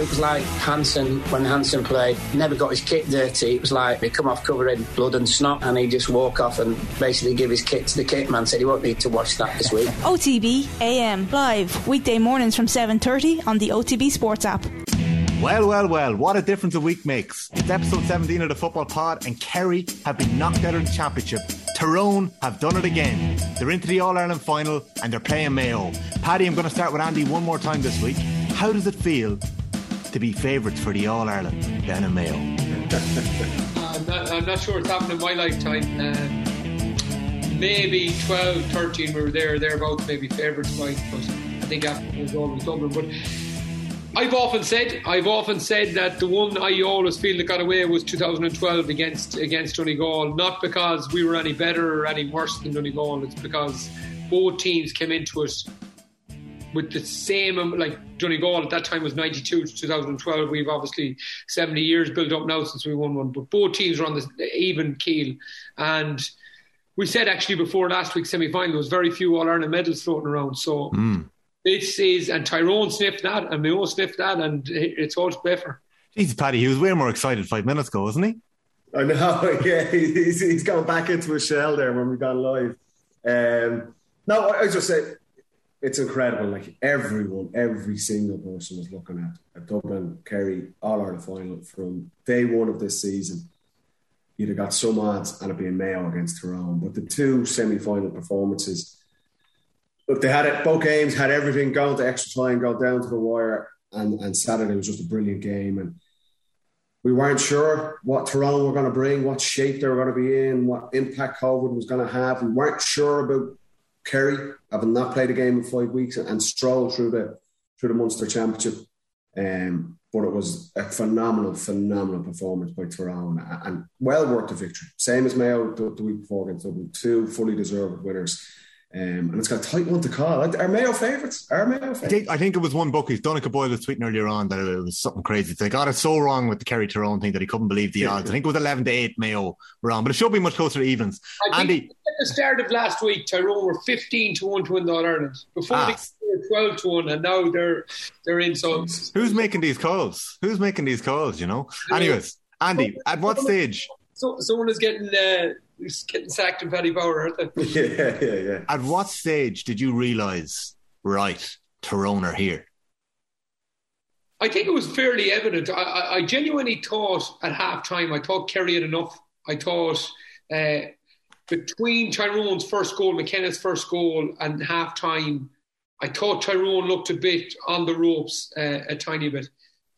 It was like Hansen, when Hansen played, never got his kit dirty. It was like he come off covering blood and snot and he just walk off and basically give his kit to the kit man. Said he won't need to watch that this week. OTB AM live weekday mornings from 7:30 on the OTB Sports app. Well, well, well, what a difference a week makes. It's episode 17 of the Football Pod, and Kerry have been knocked out of the Championship. Tyrone have done it again. They're into the All Ireland final and they're playing Mayo. Paddy, I'm going to start with Andy one more time this week. How does it feel to be favourites for the All Ireland down in Mayo? I'm, not, I'm not sure it's happened in my lifetime. Uh, maybe 12, 13 we were there, thereabouts, maybe favourites, right? But I think after it was always Dublin. But I've often said, I've often said that the one I always feel that got away was 2012 against against Donegal. Not because we were any better or any worse than Donegal. It's because both teams came into it with the same like Donegal at that time was 92 to 2012. We've obviously 70 years built up now since we won one, but both teams were on the even keel. And we said actually before last week's semi final, there was very few All Ireland medals floating around. So. Mm this is, and Tyrone sniffed that, and Mayo sniffed that, and it's all to play for. Jesus, Paddy, he was way more excited five minutes ago, wasn't he? I know, yeah, he's, he's gone back into his shell there when we got live. Um, no, I just say it's incredible. Like everyone, every single person was looking at Dublin Kerry All Ireland final from day one of this season. You'd have got some odds and it being Mayo against Tyrone, but the two semi-final performances look, they had it. Both games had everything going to extra time, go down to the wire, and and Saturday was just a brilliant game. And we weren't sure what Tyrone were going to bring, what shape they were going to be in, what impact COVID was going to have. We weren't sure about Kerry having not played a game in five weeks and, strolled through the through the Munster Championship. Um, but it was a phenomenal, phenomenal performance by Tyrone and, and well worth the victory. Same as Mayo the, the week before against Dublin, two fully deserved winners. Um, and it's got a tight one to call. Are Mayo favourites? Are Mayo favourites? I think, I think it was one bookie. Donncha Boyle was tweeting earlier on that it was something crazy. They got it so wrong with the Kerry Tyrone thing that he couldn't believe the odds. I think it was 11 to 8 Mayo wrong, but it should be much closer to evens. I Andy. At the start of last week, Tyrone were 15 to 1 to win the All Ireland. Before ah. they were 12 to 1, and now they're they're in. So Who's making these calls? Who's making these calls, you know? Anyways, Andy, at what stage? So, someone is getting. Uh, getting sacked in Paddy Power, aren't they? Yeah, yeah, yeah. At what stage did you realise, right, Tyrone are here? I think it was fairly evident. I, I, I genuinely thought at half time, I thought Kerry had enough. I thought uh, between Tyrone's first goal, McKenna's first goal, and half time, I thought Tyrone looked a bit on the ropes, uh, a tiny bit.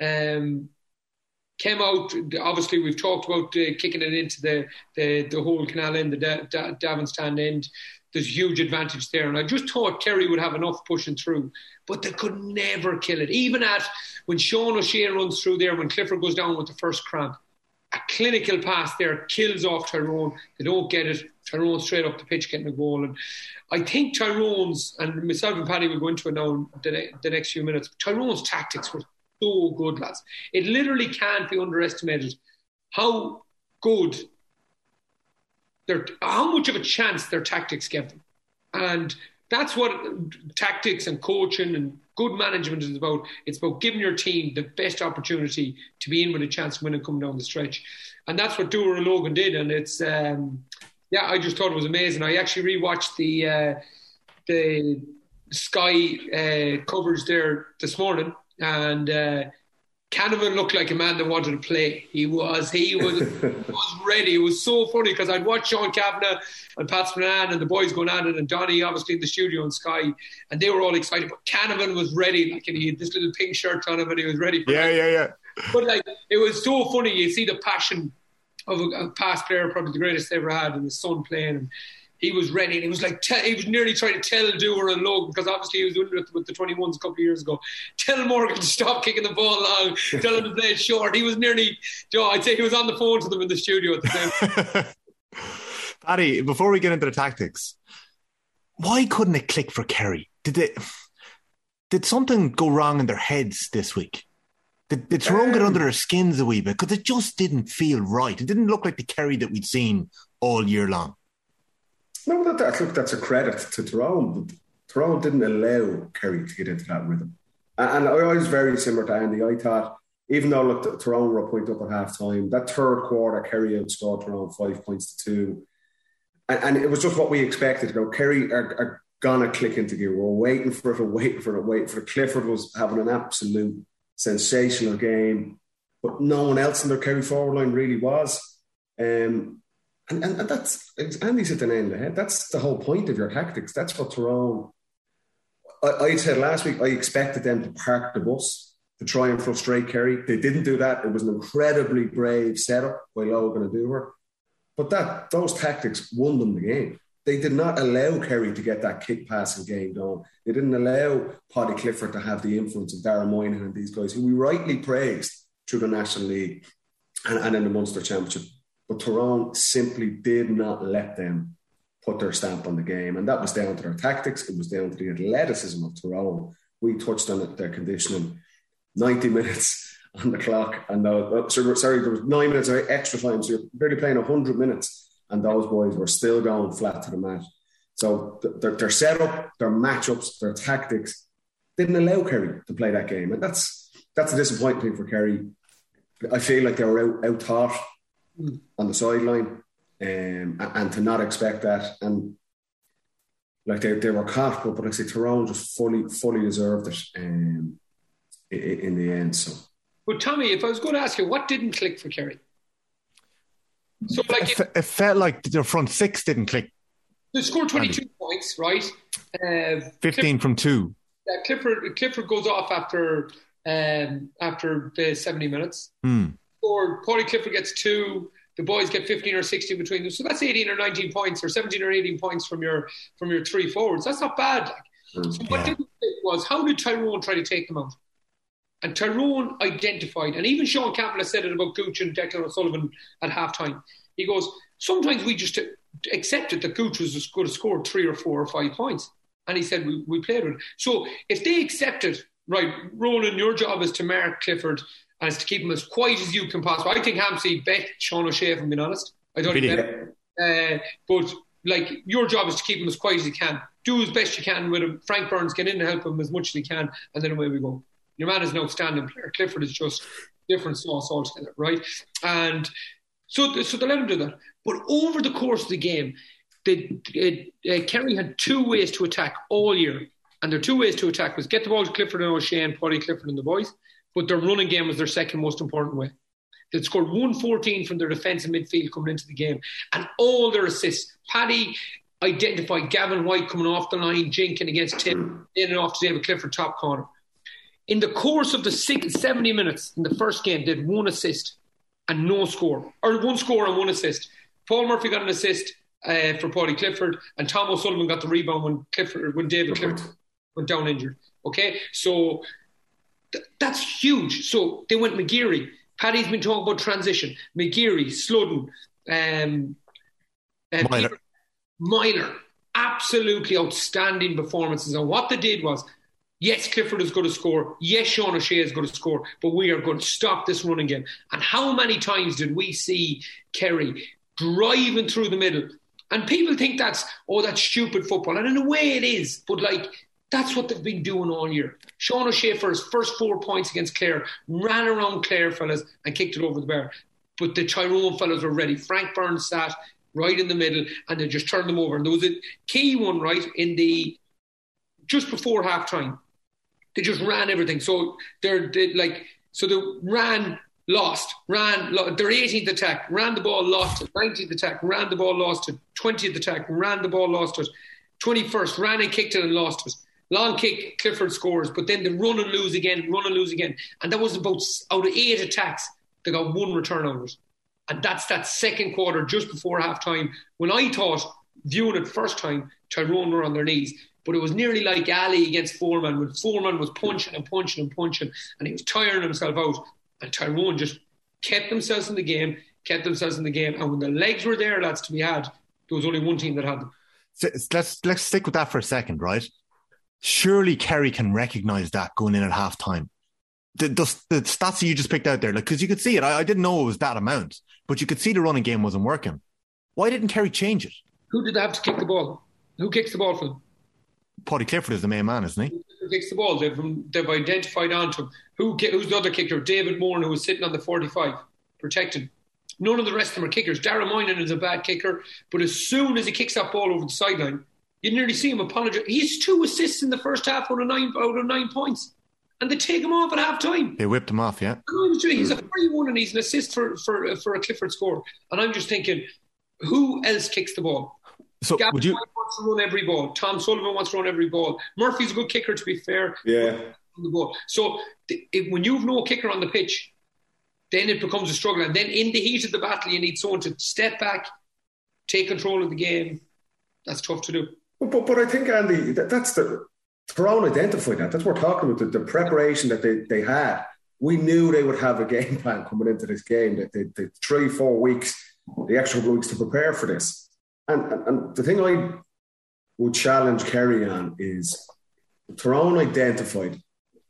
Um, came out. Obviously, we've talked about uh, kicking it into the, the, the whole canal end, the da- da- end. There's huge advantage there, and I just thought Kerry would have enough pushing through, but they could never kill it. Even at when Sean O'Shea runs through there, when Clifford goes down with the first cramp, a clinical pass there kills off Tyrone. They don't get it. Tyrone straight up the pitch getting a goal. And I think Tyrone's, and myself and Paddy will go into it now in the, the next few minutes, Tyrone's tactics were so good, lads. It literally can't be underestimated how good their how much of a chance their tactics give them. And that's what tactics and coaching and good management is about. It's about giving your team the best opportunity to be in with a chance to win and come down the stretch. And that's what Dooher and Logan did. And it's um, yeah, I just thought it was amazing. I actually rewatched the uh, the Sky uh, covers there this morning and uh, Canavan looked like a man that wanted to play. He was, he was, was ready. It was so funny because I'd watch Sean Cavanagh and Pat Spillane and the boys going at it, and Donny obviously in the studio in Sky, and they were all excited. But Canavan was ready, like, and he had this little pink shirt on him, and he was ready. yeah, yeah, yeah. But like, it was so funny. You see the passion of a, a past player, probably the greatest they ever had, and his son playing. And, he was ready. And he was like, te- he was nearly trying to tell Dooher and Logan because obviously he was doing it with the 21s a couple of years ago. Tell Morgan to stop kicking the ball long. tell him to play it short. He was nearly, Joe. I'd say he was on the phone to them in the studio at the time. Paddy, before we get into the tactics, why couldn't it click for Kerry? Did it? Did something go wrong in their heads this week? Did, did Tyrone um, get under their skins a wee bit? Because it just didn't feel right. It didn't look like the Kerry that we'd seen all year long. No, that, look, that's a credit to Tyrone. But Tyrone didn't allow Kerry to get into that rhythm. And, and I was very similar to Andy. I thought, even though look, Tyrone were a point up at half time, that third quarter, Kerry outscored Tyrone five points to two. And, and, it was just what we expected. You know, Kerry are, are gonna click into gear. We're waiting for it, we're waiting for it, waiting for it. Clifford was having an absolute sensational game, but no one else in their Kerry forward line really was. Um, and, and, and that's Andy's at the nail of the head. Eh? That's the whole point of your tactics. That's what Tyrone. I, I said last week I expected them to park the bus to try and frustrate Kerry. They didn't do that. It was an incredibly brave setup by Logan O'Doher. But that those tactics won them the game. They did not allow Kerry to get that kick passing game going. They didn't allow Paudie Clifford to have the influence of Darren Moynihan and these guys who we rightly praised through the National League and, and in the Munster Championship. But Tyrone simply did not let them put their stamp on the game. And that was down to their tactics. It was down to the athleticism of Tyrone. We touched on it, their conditioning. 90 minutes on the clock. And uh, sorry, there was nine minutes of extra time. So you're barely playing 100 minutes. And those boys were still going flat to the mat. So their, their setup, their matchups, their tactics didn't allow Kerry to play that game. And that's that's a disappointing thing for Kerry. I feel like they were out, out taught on the sideline um, and to not expect that. And like they, they were caught, but, but like I say, Tyrone just fully fully deserved it um, in, in, the end. So, but Tommy, if I was going to ask you, what didn't click for Kerry? So, like, it, it felt like the front six didn't click. They scored twenty-two Andy. points, right? Uh, Fifteen Clifford, from two. Yeah, Clifford Clifford goes off after um, after the seventy minutes. Hmm or Paudie Clifford gets two, the boys get 15 or 16 between them. So that's 18 or 19 points or 17 or 18 points from your from your three forwards. That's not bad. Like. So what did was how did Tyrone try to take them out? And Tyrone identified, and even Sean Campbell has said it about Gooch and Declan O'Sullivan at halftime. He goes, sometimes we just accepted that Gooch was going to score three or four or five points. And he said, we, we played with it. So if they accepted, right, Ronan, your job is to mark Clifford and it's to keep him as quiet as you can possibly. I think Hampsey bet Sean O'Shea, if I'm being honest. I don't really? Uh, but like your job is to keep him as quiet as you can. Do as best you can with him. Frank Burns get in to help him as much as he can, and then away we go. Your man is an outstanding player. Clifford is just different sauce altogether, right? And so, so they let him do that. But over the course of the game, the, uh, uh, Kerry had two ways to attack all year. And their two ways to attack was get the ball to Clifford and O'Shea and Paudie Clifford and the boys, but their running game was their second most important way. They'd scored 114 from their defence and midfield coming into the game, and all their assists. Paddy identified Gavin White coming off the line, jinking against Tim, in and off to David Clifford, top corner. In the course of the 70 minutes in the first game, did one assist and no score, or one score and one assist. Paul Murphy got an assist uh, for Paudie Clifford, and Tom O'Sullivan got the rebound when Clifford, when David Clifford went down injured. Okay, so Th- that's huge. So they went McGeary. Paddy's been talking about transition. McGeary, Sludden, um, uh, Minor. Minor. Absolutely outstanding performances. And what they did was, yes, Clifford is going to score. Yes, Sean O'Shea is going to score. But we are going to stop this running game. And how many times did we see Kerry driving through the middle? And people think that's, oh, that's stupid football. And in a way it is. But like, that's what they've been doing all year. Sean O'Shea, for his first four points against Clare, ran around Clare fellas and kicked it over the bar. But the Tyrone fellas were ready. Frank Burns sat right in the middle and they just turned them over. And there was a key one, right, in the just before half time. They just ran everything. So they're they, like, so they ran, lost, ran, their 18th attack, ran the ball, lost it, 19th attack, ran the ball, lost it, 20th attack, ran the ball, lost it, 21st, ran and kicked it and lost it. Long kick, Clifford scores, but then they run and lose again, run and lose again. And that was about out of eight attacks, they got one return on it. And that's that second quarter just before half time when I thought, viewing it first time, Tyrone were on their knees. But it was nearly like Ali against Foreman when Foreman was punching and punching and punching and he was tiring himself out. And Tyrone just kept themselves in the game, kept themselves in the game. And when the legs were there, lads, to be had, there was only one team that had them. So let's let's stick with that for a second, right? Surely Kerry can recognize that going in at half time. The, the, the stats that you just picked out there, like, because you could see it. I, I, didn't know it was that amount, but you could see the running game wasn't working. Why didn't Kerry change it? Who did they have to kick the ball? Who kicks the ball for them? Paudie Clifford is the main man, isn't he? Who kicks the ball. They've, they've identified onto him. Who, who's the other kicker? David Moore, who was sitting on the 45, protected. None of the rest of them are kickers. Dara Moynihan is a bad kicker, but as soon as he kicks that ball over the sideline, you nearly see him apologize. He's two assists in the first half out of nine, out of nine points. And they take him off at half time. They whipped him off, yeah. He's a free one and he's an assist for, for, for a Clifford score. And I'm just thinking, who else kicks the ball? So Gavin would you? wants to run every ball. Tom Sullivan wants to run every ball. Murphy's a good kicker, to be fair. Yeah. On the ball. So if, when you've no kicker on the pitch, then it becomes a struggle. And then in the heat of the battle, you need someone to step back, take control of the game. That's tough to do. But, but, I think, Andy, that, that's the. Tyrone identified that. That's what we're talking about. The, the preparation that they, they had. We knew they would have a game plan coming into this game. That the, the three, four weeks, the extra weeks to prepare for this. And, and, and the thing I would challenge Kerry on is Tyrone identified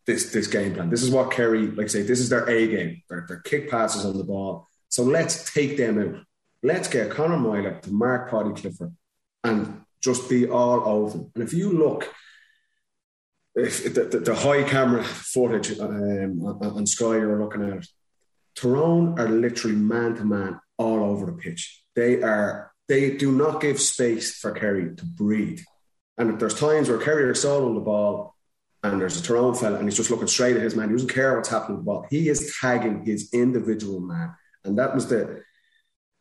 this this game plan. This is what Kerry, like say, this is their A game. Their, their kick passes on the ball. So let's take them out. Let's get Conor Meyler to mark Paudie Clifford and just be all over them. And if you look, if the, the, the high camera footage um, on, on Sky you're looking at it, Tyrone are literally man to man all over the pitch. They are they do not give space for Kerry to breathe. And there's times where Kerry are solo the ball and there's a Tyrone fella and he's just looking straight at his man. He doesn't care what's happening with the ball. He is tagging his individual man. And that was the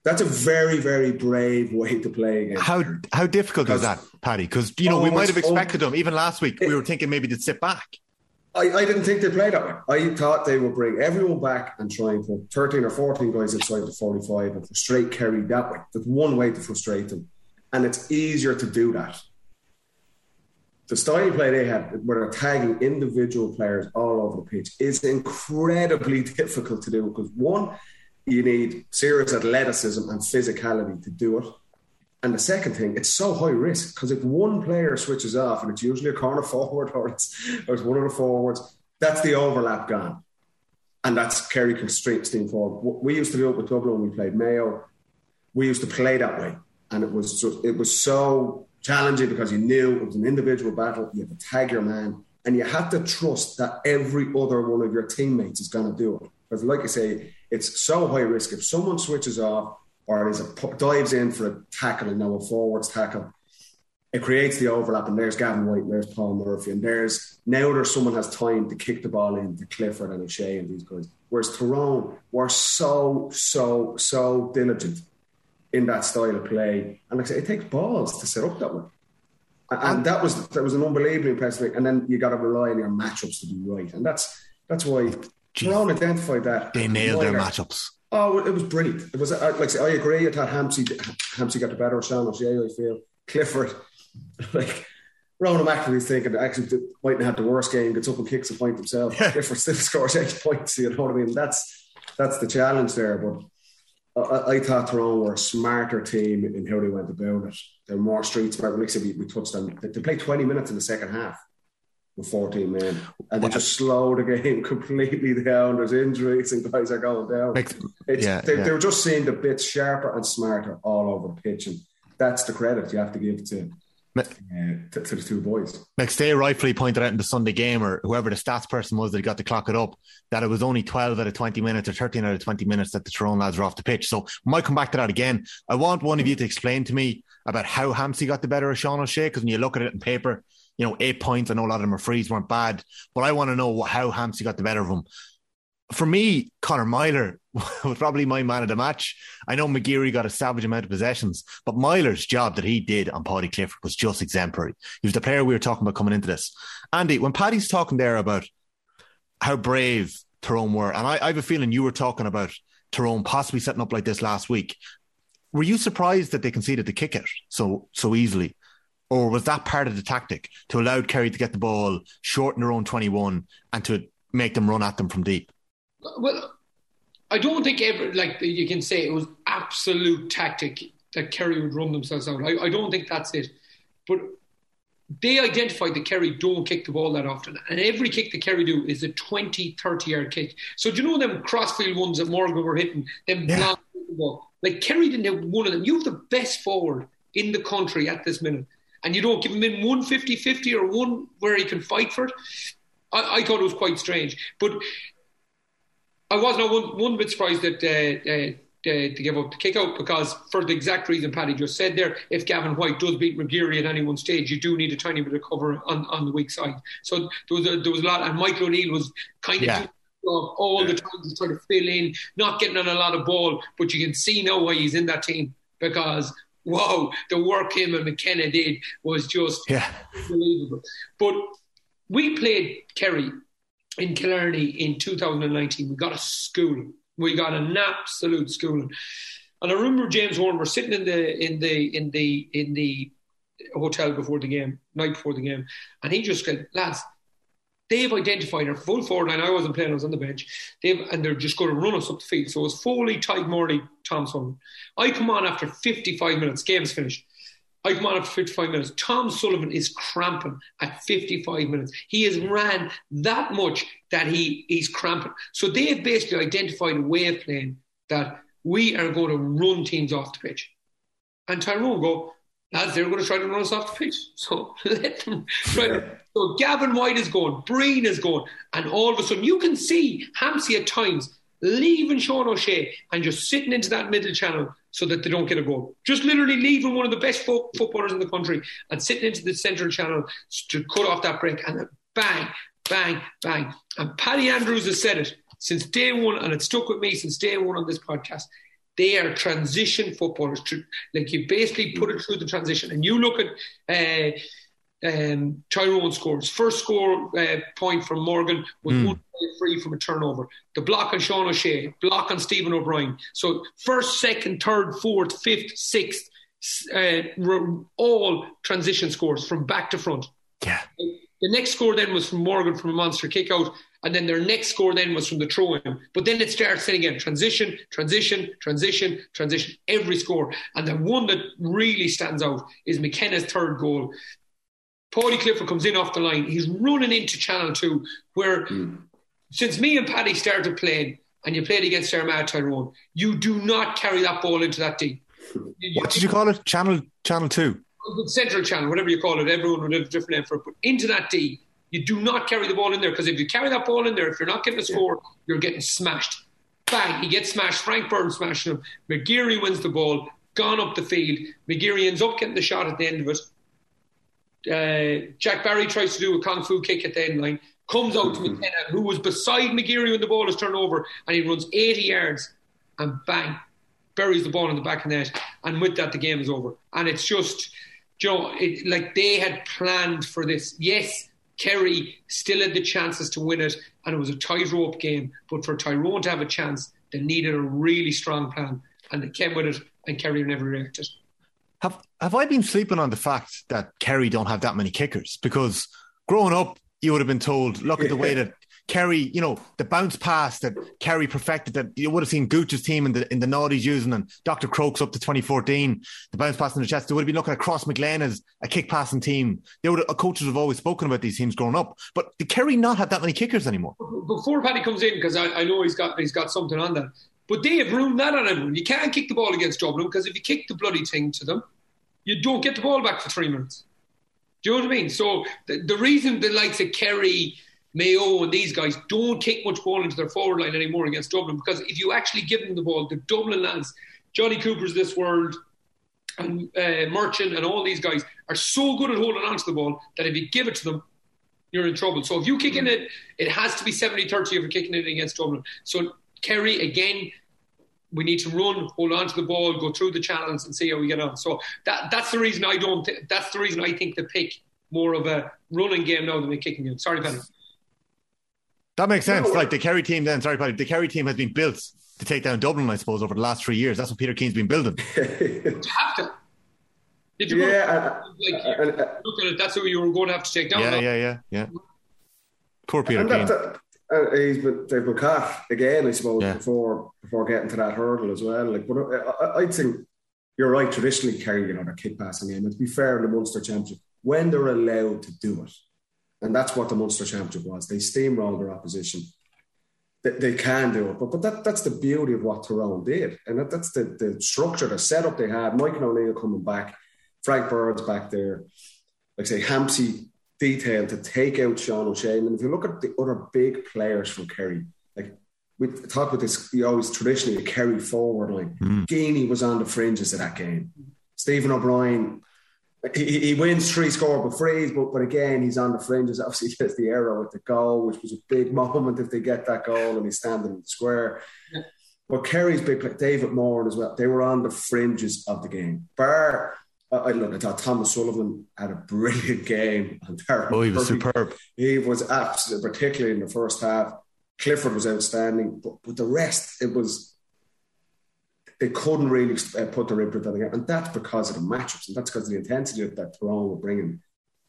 that's a very, very brave way to play against. How how difficult was that, Paddy? Because you know Oh, we might have expected them. Even last week, we were thinking maybe they'd sit back. I, I didn't think they'd play that way. I thought they would bring everyone back and try and put 13 or 14 guys inside the 45 and frustrate Kerry that way. There's one way to frustrate them. And it's easier to do that. The style of play they had, where they're tagging individual players all over the pitch, is incredibly difficult to do because one, you need serious athleticism and physicality to do it. And the second thing, it's so high risk because if one player switches off, and it's usually a corner forward or it's, or it's one of the forwards, that's the overlap gone. And that's Kerry steam forward. We used to do it with Dublin when we played Mayo. We used to play that way. And it was it was so challenging because you knew it was an individual battle. You had to tag your man. And you had to trust that every other one of your teammates is going to do it. Because, like I say, it's so high risk. If someone switches off, or a dives in for a tackle and now a forwards tackle, it creates the overlap. And there's Gavin White, and there's Paul Murphy, and there's now there's someone has time to kick the ball in to Clifford and O'Shea and these guys. Whereas Tyrone were so so so diligent in that style of play, and like I say, it takes balls to set up that way. And, that was that was an unbelievably impressive. And then you got to rely on your matchups to be right, and that's that's why Tyrone identified that. They nailed their matchups. Oh, it was brilliant. It was I- like I agree. I thought Hampsey Hampsey got the better of Sean O'Shea. I feel Clifford, like Ronan McNamee's thinking actually mightn't have had the worst game. Gets up and kicks a point himself. Clifford still scores eight points. You know what I mean? That's that's the challenge there. But I, I thought Tyrone were a smarter team in how they went about it. They're more street smart. Like I said, we, we touched on. They, they played twenty minutes in the second half with 14 men. And they just slow the game completely down. There's injuries and guys are going down. It's, yeah, they, yeah. they were just seeing the bits sharper and smarter all over the pitch. And that's the credit you have to give to, uh, to, to the two boys. McStay rightfully pointed out in the Sunday game, or whoever the stats person was that got to clock it up, that it was only 12 out of 20 minutes or 13 out of 20 minutes that the Tyrone lads were off the pitch. So we might come back to that again. I want one of you to explain to me about how Hampsey got the better of Sean O'Shea, because when you look at it in paper, you know, eight points, I know a lot of them are frees, weren't bad, but I want to know how Hampsey got the better of him. For me, Conor Meyler was probably my man of the match. I know McGeary got a savage amount of possessions, but Meyler's job that he did on Paudie Clifford was just exemplary. He was the player we were talking about coming into this. Andy, when Paddy's talking there about how brave Tyrone were, and I, I have a feeling you were talking about Tyrone possibly setting up like this last week. Were you surprised that they conceded the kick out so so easily? Or was that part of the tactic to allow Kerry to get the ball, short in their own 21, and to make them run at them from deep? Well, I don't think ever like you can say it was absolute tactic that Kerry would run themselves out. I, I don't think that's it. But they identified that Kerry don't kick the ball that often. And every kick that Kerry do is a 20, 30 yard kick. So do you know them crossfield ones that Morgan were hitting? Them Yeah. ball. Like Kerry didn't have one of them. You have the best forward in the country at this minute. And you don't give him in one 50-50 or one where he can fight for it. I, I thought it was quite strange, but I was not one, one bit surprised that uh, uh, to, to give up the kick out because, for the exact reason Paddy just said there, if Gavin White does beat McGeary at any one stage, you do need a tiny bit of cover on, on the weak side. So there was a, there was a lot, and Michael O'Neill was kind of. Yeah. All yeah. the time he's trying to fill in, not getting on a lot of ball, but you can see now why he's in that team because wow, the work him and McKenna did was just yeah. unbelievable. But we played Kerry in Killarney in 2019. We got a school we got an absolute schooling. And I remember James Horan were sitting in the in the in the in the hotel before the game, night before the game, and he just said, lads, they've identified our full forward line. I wasn't playing, I was on the bench. They've and they're just going to run us up the field. So it was Foley, Tadhg Morley, Tom Sullivan. I come on after 55 minutes, game's finished. I come on after 55 minutes. Tom Sullivan is cramping at 55 minutes. He has ran that much that he, he's cramping. So they have basically identified a way of playing that we are going to run teams off the pitch. And Tyrone go, lads, they're going to try to run us off the pitch. So let them try to. So Gavin White is going, Breen is going, and all of a sudden you can see Hampsey at times leaving Sean O'Shea and just sitting into that middle channel so that they don't get a goal. Just literally leaving one of the best fo- footballers in the country and sitting into the central channel to cut off that break and bang, bang, bang. And Paddy Andrews has said it since day one, and it stuck with me since day one on this podcast. They are transition footballers. Like you basically put it through the transition, and you look at uh, um, Tyrone scores. First score uh, point from Morgan was mm. one free from a turnover. The block on Sean O'Shea, block on Stephen O'Brien. So first, second, third, fourth, fifth, sixth, uh, all transition scores from back to front. Yeah. The next score then was from Morgan from a monster kick out. And then their next score then was from the throw in. But then it starts then again transition, transition, transition, transition, every score. And the one that really stands out is McKenna's third goal. Paudie Clifford comes in off the line. He's running into Channel 2, where mm. since me and Paddy started playing, and you played against Armagh Tyrone, you do not carry that ball into that deep. what did you call it? Channel Channel 2? Central channel, whatever you call it. Everyone would have a different name for it. But into that D, you do not carry the ball in there because if you carry that ball in there, if you're not getting a score, yeah. you're getting smashed. Bang, he gets smashed. Frank Burns smashing him. McGeary wins the ball, gone up the field. McGeary ends up getting the shot at the end of it uh, Jack Barry tries to do a kung fu kick at the end line, comes out to mm-hmm. McKenna, who was beside McGeary when the ball is turned over, and he runs 80 yards and bang, buries the ball in the back of the net. And with that, the game is over. And it's just, you know, it, like they had planned for this. Yes, Kerry still had the chances to win it, and it was a tightrope game. But for Tyrone to have a chance, they needed a really strong plan. And they came with it, and Kerry never reacted. Have have I been sleeping on the fact that Kerry don't have that many kickers? Because growing up, you would have been told, look at the way that Kerry, you know, the bounce pass that Kerry perfected that you would have seen Gooch's team in the in the noughties using and Dr. Crokes up to 2014, the bounce pass in the chest. They would have been looking at Crossmaglen as a kick passing team. They would have, coaches have always spoken about these teams growing up. But did Kerry not have that many kickers anymore? Before Paddy comes in, because I, I know he's got he's got something on that. But they have ruined that on everyone. You can't kick the ball against Dublin because if you kick the bloody thing to them, you don't get the ball back for three minutes. Do you know what I mean? So the, the reason the likes of Kerry, Mayo, and these guys don't kick much ball into their forward line anymore against Dublin because if you actually give them the ball, the Dublin lads, Johnny Cooper's this world, and uh, Merchant, and all these guys are so good at holding on to the ball that if you give it to them, you're in trouble. So if you kick in it, it has to be 70 30 if you're kicking it against Dublin. So Kerry, again, we need to run, hold on to the ball, go through the channels, and see how we get on. So that that's the reason I don't. Th- that's the reason I think they pick more of a running game now than a kicking game. Sorry, Paddy. That makes sense. like the Kerry team, then sorry, Paddy. The Kerry team has been built to take down Dublin, I suppose, over the last three years. That's what Peter Keane's been building. you have to. If you yeah, like, uh, uh, look at it, that's who you were going to have to take down. Yeah, yeah, yeah, yeah. Poor Peter Keane. That, uh, he's been they've been cut again, I suppose, yeah. before before getting to that hurdle as well. Like, but I, I think you're right. Traditionally, Kerry, you know, the kick passing game. And to be fair, in the Munster Championship, when they're allowed to do it, and that's what the Munster Championship was, they steamrolled their opposition. They, they can do it, but but that that's the beauty of what Tyrone did, and that, that's the the structure, the setup they had. Mike O'Neill coming back, Frank Burns back there. like say Hampsey detail to take out Sean O'Shea. And if you look at the other big players from Kerry, like we talk about this, you always traditionally a Kerry forward line. Mm. Geaney was on the fringes of that game. Stephen O'Brien, he, he wins three scoreable frees, but but again he's on the fringes. Obviously, he gets the error with the goal, which was a big moment if they get that goal and he's standing in the square. Yeah. But Kerry's big play, David Moore as well. They were on the fringes of the game. Bar I look, I thought Thomas Sullivan had a brilliant game. oh, he was superb. He was absolutely, particularly in the first half. Clifford was outstanding, but, but the rest, it was they couldn't really uh, put their input on the game, and that's because of the matchups, and that's because of the intensity that Tyrone were bringing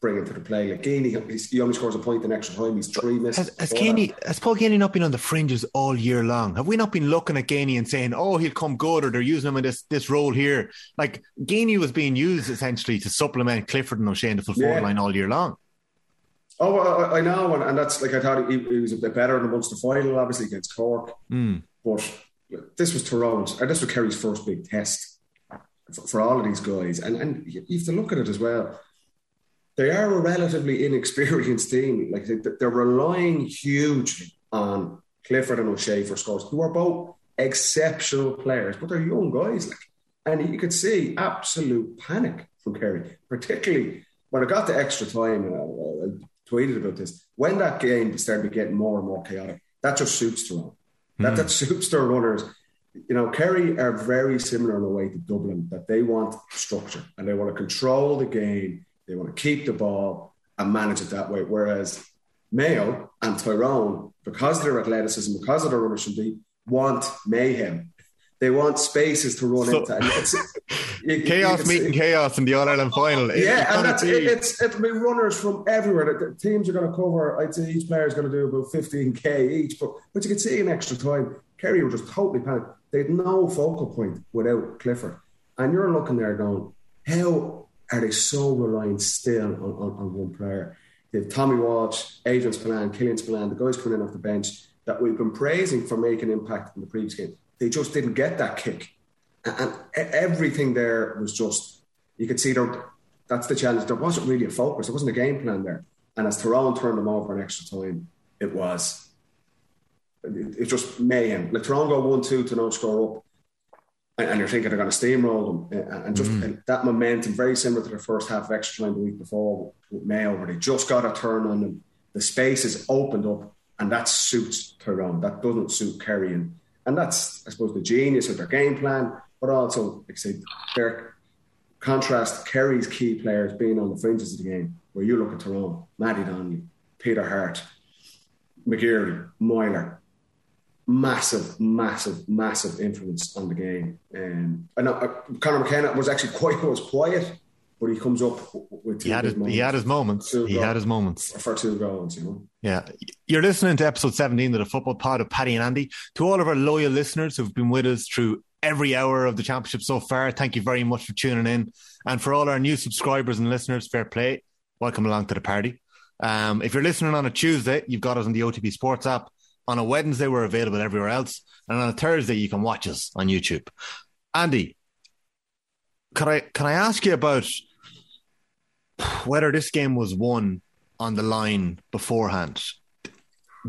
bringing to the play. Like Geaney, he only scores a point in extra time. He's three misses. Has, has, Geaney, has Paul Geaney not been on the fringes all year long? Have we not been looking at Geaney and saying, "Oh, he'll come good," or they're using him in this this role here? Like Geaney was being used essentially to supplement Clifford and O'Shea in the full forward line all year long. Oh, I, I know, and, and, that's like I thought he, he, was a bit better in the Munster final, obviously against Cork. Mm. But this was Tyrone's, and this was Kerry's first big test for, for all of these guys, and and you have to look at it as well they are a relatively inexperienced team. Like they're relying hugely on Clifford and O'Shea for scores, who are both exceptional players, but they're young guys. Like, and you could see absolute panic from Kerry, particularly when it got to extra time. And I, I tweeted about this when that game started getting more and more chaotic. That just suits Tyrone. Mm. That hmm. that suits their runners. You know, Kerry are very similar in a way to Dublin that they want structure and they want to control the game they want to keep the ball and manage it that way. Whereas Mayo and Tyrone, because of their athleticism, because of their runners deep, want mayhem. They want spaces to run so, into. It's, you, chaos you meeting chaos in the All Ireland final. Yeah, and that's, it, it's it'll be runners from everywhere. The, the teams are going to cover. I'd say each player is going to do about fifteen k each. But but you can see in extra time, Kerry were just totally panicked. They had no focal point without Clifford, and you're looking there going, how are they so reliant still on, on, on one player? They have Tommy Walsh, Adrian Spillane, Killian Spillane, the guys coming in off the bench that we've been praising for making impact in the previous game. They just didn't get that kick. And, and everything there was just, you could see there, that's the challenge. There wasn't really a focus, there wasn't a game plan there. And as Tyrone turned them over in extra time, it was. It, just mayhem. Let Tyrone go 1 2 to no score up and you're thinking they're going to steamroll them, and just mm. that momentum, very similar to the first half of extra time the week before with Mayo, where they just got a turn on them. The space is opened up, and that suits Tyrone. That doesn't suit Kerry, and, and that's I suppose the genius of their game plan, but also like I say, their contrast Kerry's key players being on the fringes of the game. Where you look at Tyrone, Matty Donnelly, Peter Harte, McGeary, Meyler, massive, massive, massive influence on the game. Um, I know uh, Conor McKenna was actually quite was quiet, but he comes up with he had his, he had his moments. He goals, had his moments for two goals. You know. Yeah, you're listening to episode 17 of the Football Pod of Paddy and Andy. To all of our loyal listeners who've been with us through every hour of the championship so far, thank you very much for tuning in. And for all our new subscribers and listeners, fair play. Welcome along to the party. Um, if you're listening on a Tuesday, you've got us on the OTB Sports app. On a Wednesday, we're available everywhere else. And on a Thursday, you can watch us on YouTube. Andy, can I can I ask you about whether this game was won on the line beforehand?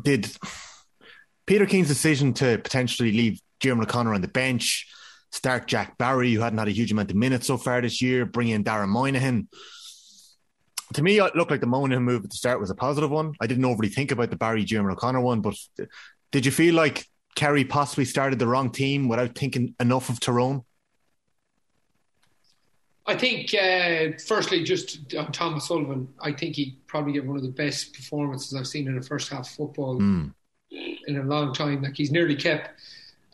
Did Peter Keane's decision to potentially leave Diarmuid O'Connor on the bench, start Jack Barry, who hadn't had a huge amount of minutes so far this year, bring in Darren Moynihan, to me, it looked like the Moynihan move at the start was a positive one. I didn't overly think about the Barry Diarmuid O'Connor one, but did you feel like Kerry possibly started the wrong team without thinking enough of Tyrone? I think, uh, firstly, just on Thomas Sullivan, I think he probably gave one of the best performances I've seen in a first half football mm. in a long time. Like he's nearly kept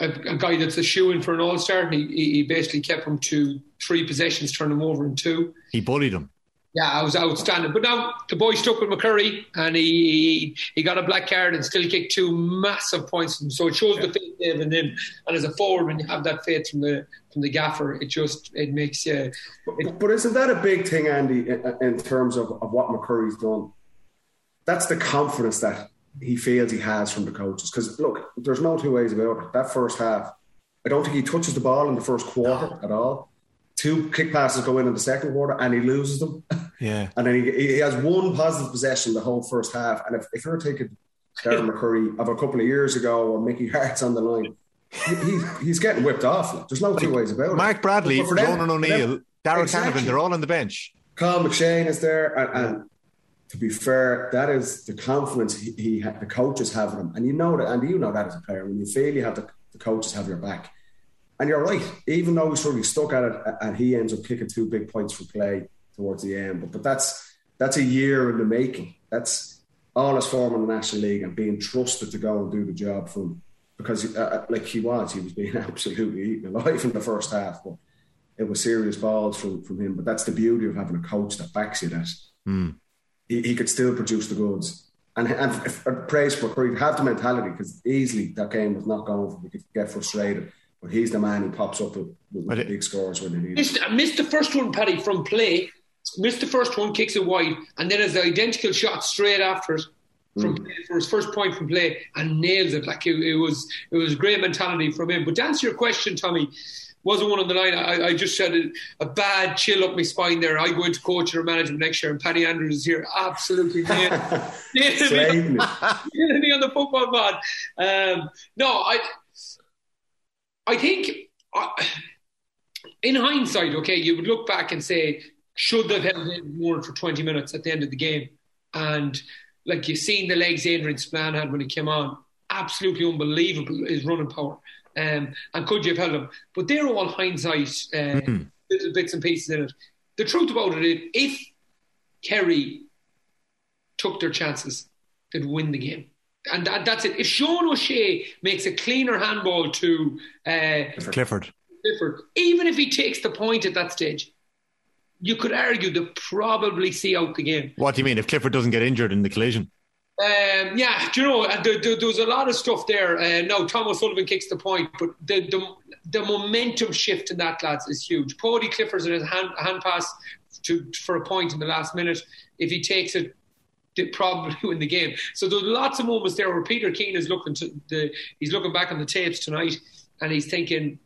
a, a guy that's a shoe in for an All Star. He, he basically kept him to three possessions, turned him over in two. He bullied him. Yeah, I was outstanding. But now the boy stuck with McCurry and he he got a black card and still kicked two massive points. So it shows yeah. the faith they have in him. And as a forward, when you have that faith from the from the gaffer, it just it makes you. But, but, isn't that a big thing, Andy, in, in terms of, of what McCurry's done? That's the confidence that he feels he has from the coaches. Because look, there's no two ways about it. That first half, I don't think he touches the ball in the first quarter no. at all two kick passes go in in the second quarter and he loses them. Yeah. and then he, he has one positive possession the whole first half. And if, if you're taking Darren McCurry of a couple of years ago or Mickey Harte's on the line, he, he's, he's getting whipped off. Like. There's no two ways about it. Mark Bradley, But for them- Ronan for O'Neill, them- Darragh Exactly. Canavan, they're all on the bench. Cathal McShane is there, and, and to be fair, that is the confidence he, he the coaches have in him, and you know that, and you know that as a player. When you feel you have the, the coaches have your back, and you're right. Even though he's sort of stuck at it, and he ends up kicking two big points for play towards the end, but but that's that's a year in the making. That's all his form in the National League and being trusted to go and do the job for from because uh, like he was, he was being absolutely eaten alive in the first half, but it was serious balls from, from him. But that's the beauty of having a coach that backs you that he, he could still produce the goods. And, and if praise for Curry, have the mentality because easily that game was not going for we could get frustrated. But he's the man who pops up with, with, But it- big scores when they need it. Missed, missed the first one, Paddy, from play. Missed the first one, kicks it wide, and then has the identical shot straight after it from play for his first point from play and nails it. Like it, it was, it was great mentality from him. But to answer your question, Tommy, wasn't one on the line. I, I just said a, a bad chill up my spine there. I go into coaching or management next year, and Paddy Andrews is here, absolutely nailing nailing me Slaving it. killing me on the football pod. Um, no, I, I think uh, in hindsight, okay, you would look back and say, should they have held it more for 20 minutes at the end of the game? And like you've seen the legs Adrian Spillane had when he came on, absolutely unbelievable his running power. Um, and could you have held him? But they're all hindsight, uh, little bits and pieces in it. The truth about it is, if Kerry took their chances, they'd win the game. And that, that's it. If Sean O'Shea makes a cleaner handball to uh, Clifford. Clifford, even if he takes the point at that stage, you could argue they probably see out the game. What do you mean if Clifford doesn't get injured in the collision? Um, yeah, do you know, uh, there, there, there was a lot of stuff there. Uh, no, Thomas Sullivan kicks the point, but the, the the momentum shift in that, lads, is huge. Paudie Clifford's in his hand, hand pass to for a point in the last minute. If he takes it, they probably win the game. So there's lots of moments there where Peter Keane is looking to the he's looking back on the tapes tonight and he's thinking,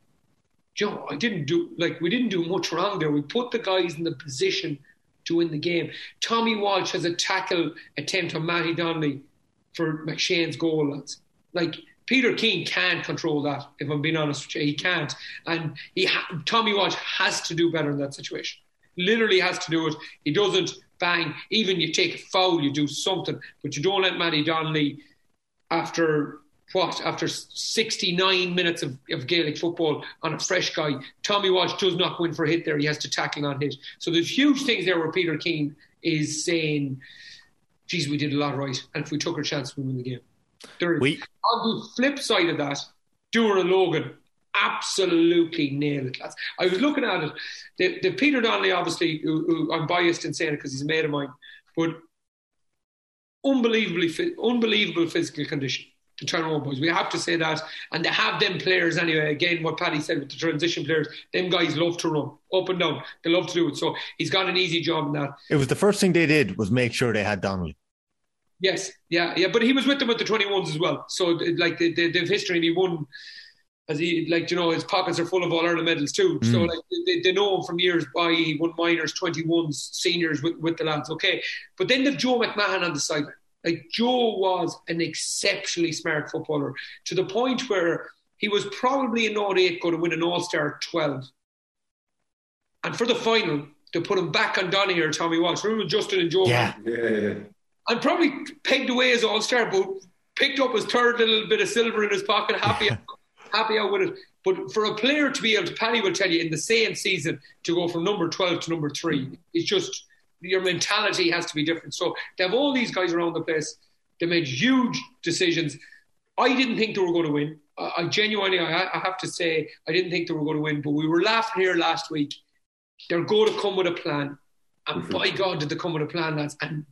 Joe, I didn't do like we didn't do much wrong there. We put the guys in the position to win the game. Tommy Walsh has a tackle attempt on Matty Donnelly for McShane's goal, lads. Like Peter Keane can't control that. If I'm being honest with you, he can't. And he ha- Tommy Walsh has to do better in that situation. Literally has to do it. He doesn't. Bang. Even you take a foul, you do something, but you don't let Matty Donnelly after what after 69 minutes of, of Gaelic football on a fresh guy. Tommy Walsh does not win for a hit there. He has to tackle on hit. So there's huge things there where Peter Keane is saying, geez, we did a lot right. And if we took our chance, we win the game. There is. We- On the flip side of that, Dooher Logan absolutely nailed it, lads. I was looking at it. The, the Peter Donnelly, obviously, who, who I'm biased in saying it because he's a mate of mine, but unbelievably, unbelievable physical condition. The Tyrone boys, we have to say that, and they have them players anyway. Again, what Paddy said with the transition players, them guys love to run up and down. They love to do it. So he's got an easy job in that. It was the first thing they did was make sure they had Donnelly. Yes, yeah, yeah. But he was with them at the 21s as well. So, like, they, they, they've history and he won. As he, like, you know, his pockets are full of all Ireland medals too. So, mm. like, they, they know him from years by. He won minors, 21s, seniors with, with the lads. Okay. But then they've Joe McMahon on the sideline. Like, Joe was an exceptionally smart footballer to the point where he was probably in 08 going to win an All Star 12. And for the final, to put him back on Donny or Tommy Walsh. Remember Justin and Joe? Yeah. Yeah, yeah. and probably pegged away as all star, but picked up his third little bit of silver in his pocket, happy, happy out with it. But for a player to be able to, Paddy will tell you, in the same season to go from number 12 to number three, it's just your mentality has to be different. So they have all these guys around the place. They made huge decisions. I didn't think they were going to win. I, genuinely, I, I have to say, I didn't think they were going to win. But we were laughing here last week. They're going to come with a plan. And mm-hmm. by God, did they come with a plan, lads. And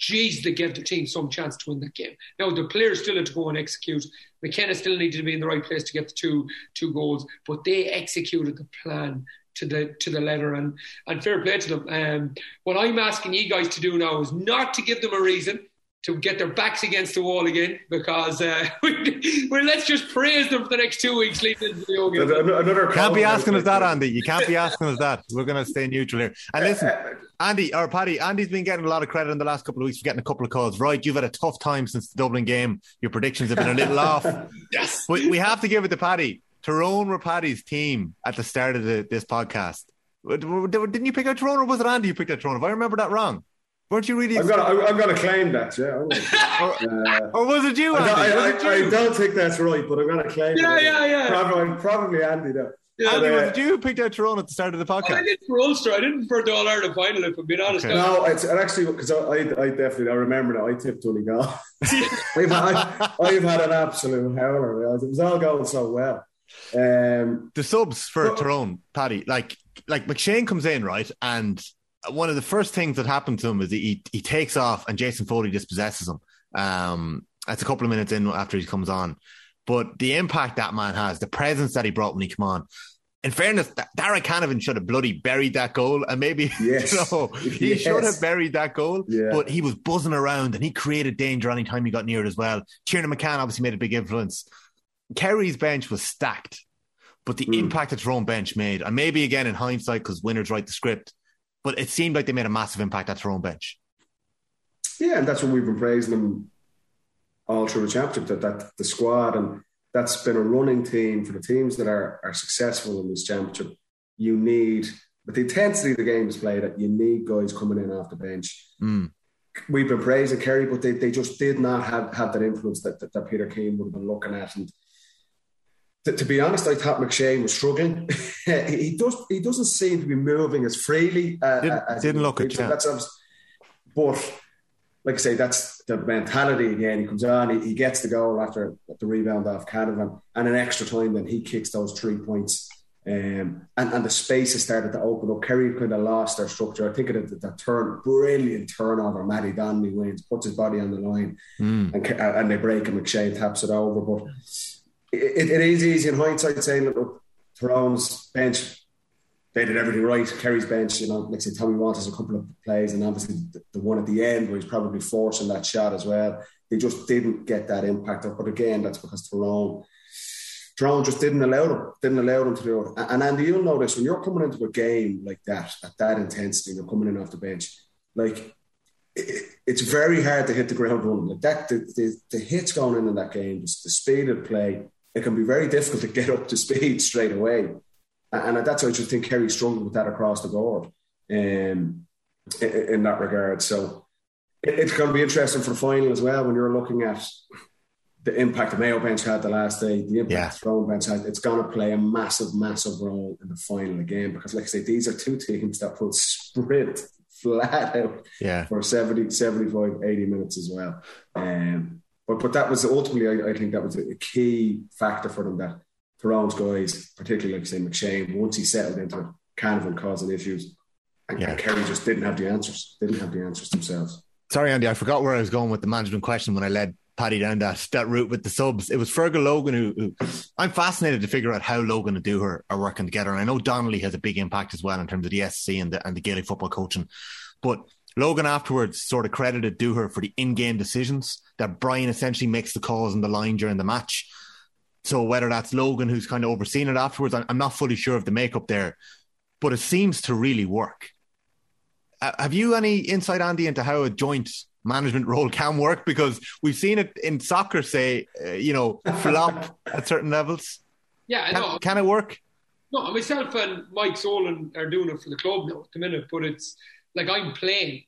geez, they gave the team some chance to win that game. Now, the players still had to go and execute. McKenna still needed to be in the right place to get the two two goals, but they executed the plan to the to the letter and and fair play to them. Um, what I'm asking you guys to do now is not to give them a reason. To get their backs against the wall again because uh, well, let's just praise them for the next two weeks leading into the game. Another Can't be asking us that, Andy. You can't be asking us that. We're going to stay neutral here. And listen, Andy or Paddy, Andy's been getting a lot of credit in the last couple of weeks for getting a couple of calls. Right, you've had a tough time since the Dublin game. Your predictions have been a little off. yes, but we have to give it to Paddy. Tyrone were Paddy's team at the start of the, this podcast. Didn't you pick out Tyrone or was it Andy you picked out Tyrone? If I remember that wrong. Weren't you really? I'm gonna, I'm gonna claim that, yeah. or, uh, or, was it you, Andy? I, I, it you? I, don't think that's right, but I'm gonna claim. Yeah, it. yeah, yeah. Probably, probably Andy though. Yeah, Andy, was it you who picked out Tyrone at the start of the podcast? I did for Ulster. I didn't for the All Ireland final. If I'm being honest. Okay. No, it's it actually because I, I, I, definitely I remember that I tipped Donegal. I've, I, I've had an absolute howler. It was all going so well. Um, the subs for but, Tyrone, Paddy, like like McShane comes in right and one of the first things that happened to him is he he takes off and Jason Foley dispossesses him. Um, that's a couple of minutes in after he comes on, but the impact that man has, the presence that he brought when he came on. In fairness, Darragh Canavan should have bloody buried that goal, and maybe yes. you know, he yes. should have buried that goal. Yeah. But he was buzzing around, and he created danger anytime he got near it as well. Tiernan McCann obviously made a big influence. Kerry's bench was stacked, but the mm. impact that Tyrone bench made, and maybe again in hindsight because winners write the script, but it seemed like they made a massive impact at their own bench. Yeah, and that's what we've been praising them all through the championship. That that the squad and that's been a running theme for the teams that are are successful in this championship. You need, with the intensity of the game is played at, you need guys coming in off the bench. Mm. We've been praising Kerry, but they, they just did not have, have that influence that, that, that Peter Keane would have been looking at. And to, to, be honest, I thought McShane was struggling. he does he doesn't seem to be moving as freely. Uh, didn't, as didn't look at that's But like I say, that's the mentality again. He comes on, he, he gets the goal after the rebound off Canavan, and an extra time, then he kicks those three points. Um, and, and the spaces started to open up. Kerry kind of lost their structure. I think it that, that turn, brilliant turnover. Matty Donnelly wins, puts his body on the line, mm. and, and they break and McShane taps it over. But it, it is easy in hindsight saying look, Tyrone's bench they did everything right. Kerry's bench, you know, like say Tommy Walters a couple of plays, and obviously the, the, one at the end where he's probably forcing that shot as well. They just didn't get that impact of. But again, that's because Tyrone, Tyrone just didn't allow them, didn't allow them to do it. And Andy, you'll notice when you're coming into a game like that at that intensity, you're coming in off the bench, like it, it's very hard to hit the ground running. Like that, the, the, the hits going in in that game, the speed of play it can be very difficult to get up to speed straight away. And that's why I just think Kerry struggled with that across the board um, in, that regard. So it's going to be interesting for the final as well when you're looking at the impact the Mayo bench had the last day, the impact yeah. the Tyrone bench had. It's going to play a massive, massive role in the final again because, like I say, these are two teams that will sprint flat out yeah. for 70, 75, 80 minutes as well. Um, but but that was ultimately, I, I think that was a, key factor for them that Tyrone's guys, particularly like say McShane, once he settled into Canavan causing issues, and, yeah. and Kerry just didn't have the answers. Didn't have the answers themselves. Sorry, Andy, I forgot where I was going with the management question when I led Paddy down that that route with the subs. It was Fergal Logan who, who, I'm fascinated to figure out how Logan and Dooher are working together. And I know Donnelly has a big impact as well in terms of the SC and the and the Gaelic football coaching. But Logan afterwards sort of credited Dooher for the in-game decisions that Brian essentially makes the calls on the line during the match. So whether that's Logan who's kind of overseen it afterwards, I'm not fully sure of the makeup there, but it seems to really work. Have you any insight, Andy, into how a joint management role can work? Because we've seen it in soccer, say, uh, you know, flop at certain levels. Yeah, I can. Can it work? No, myself and Mike Solon are doing it for the club now at the minute, but it's like I'm playing.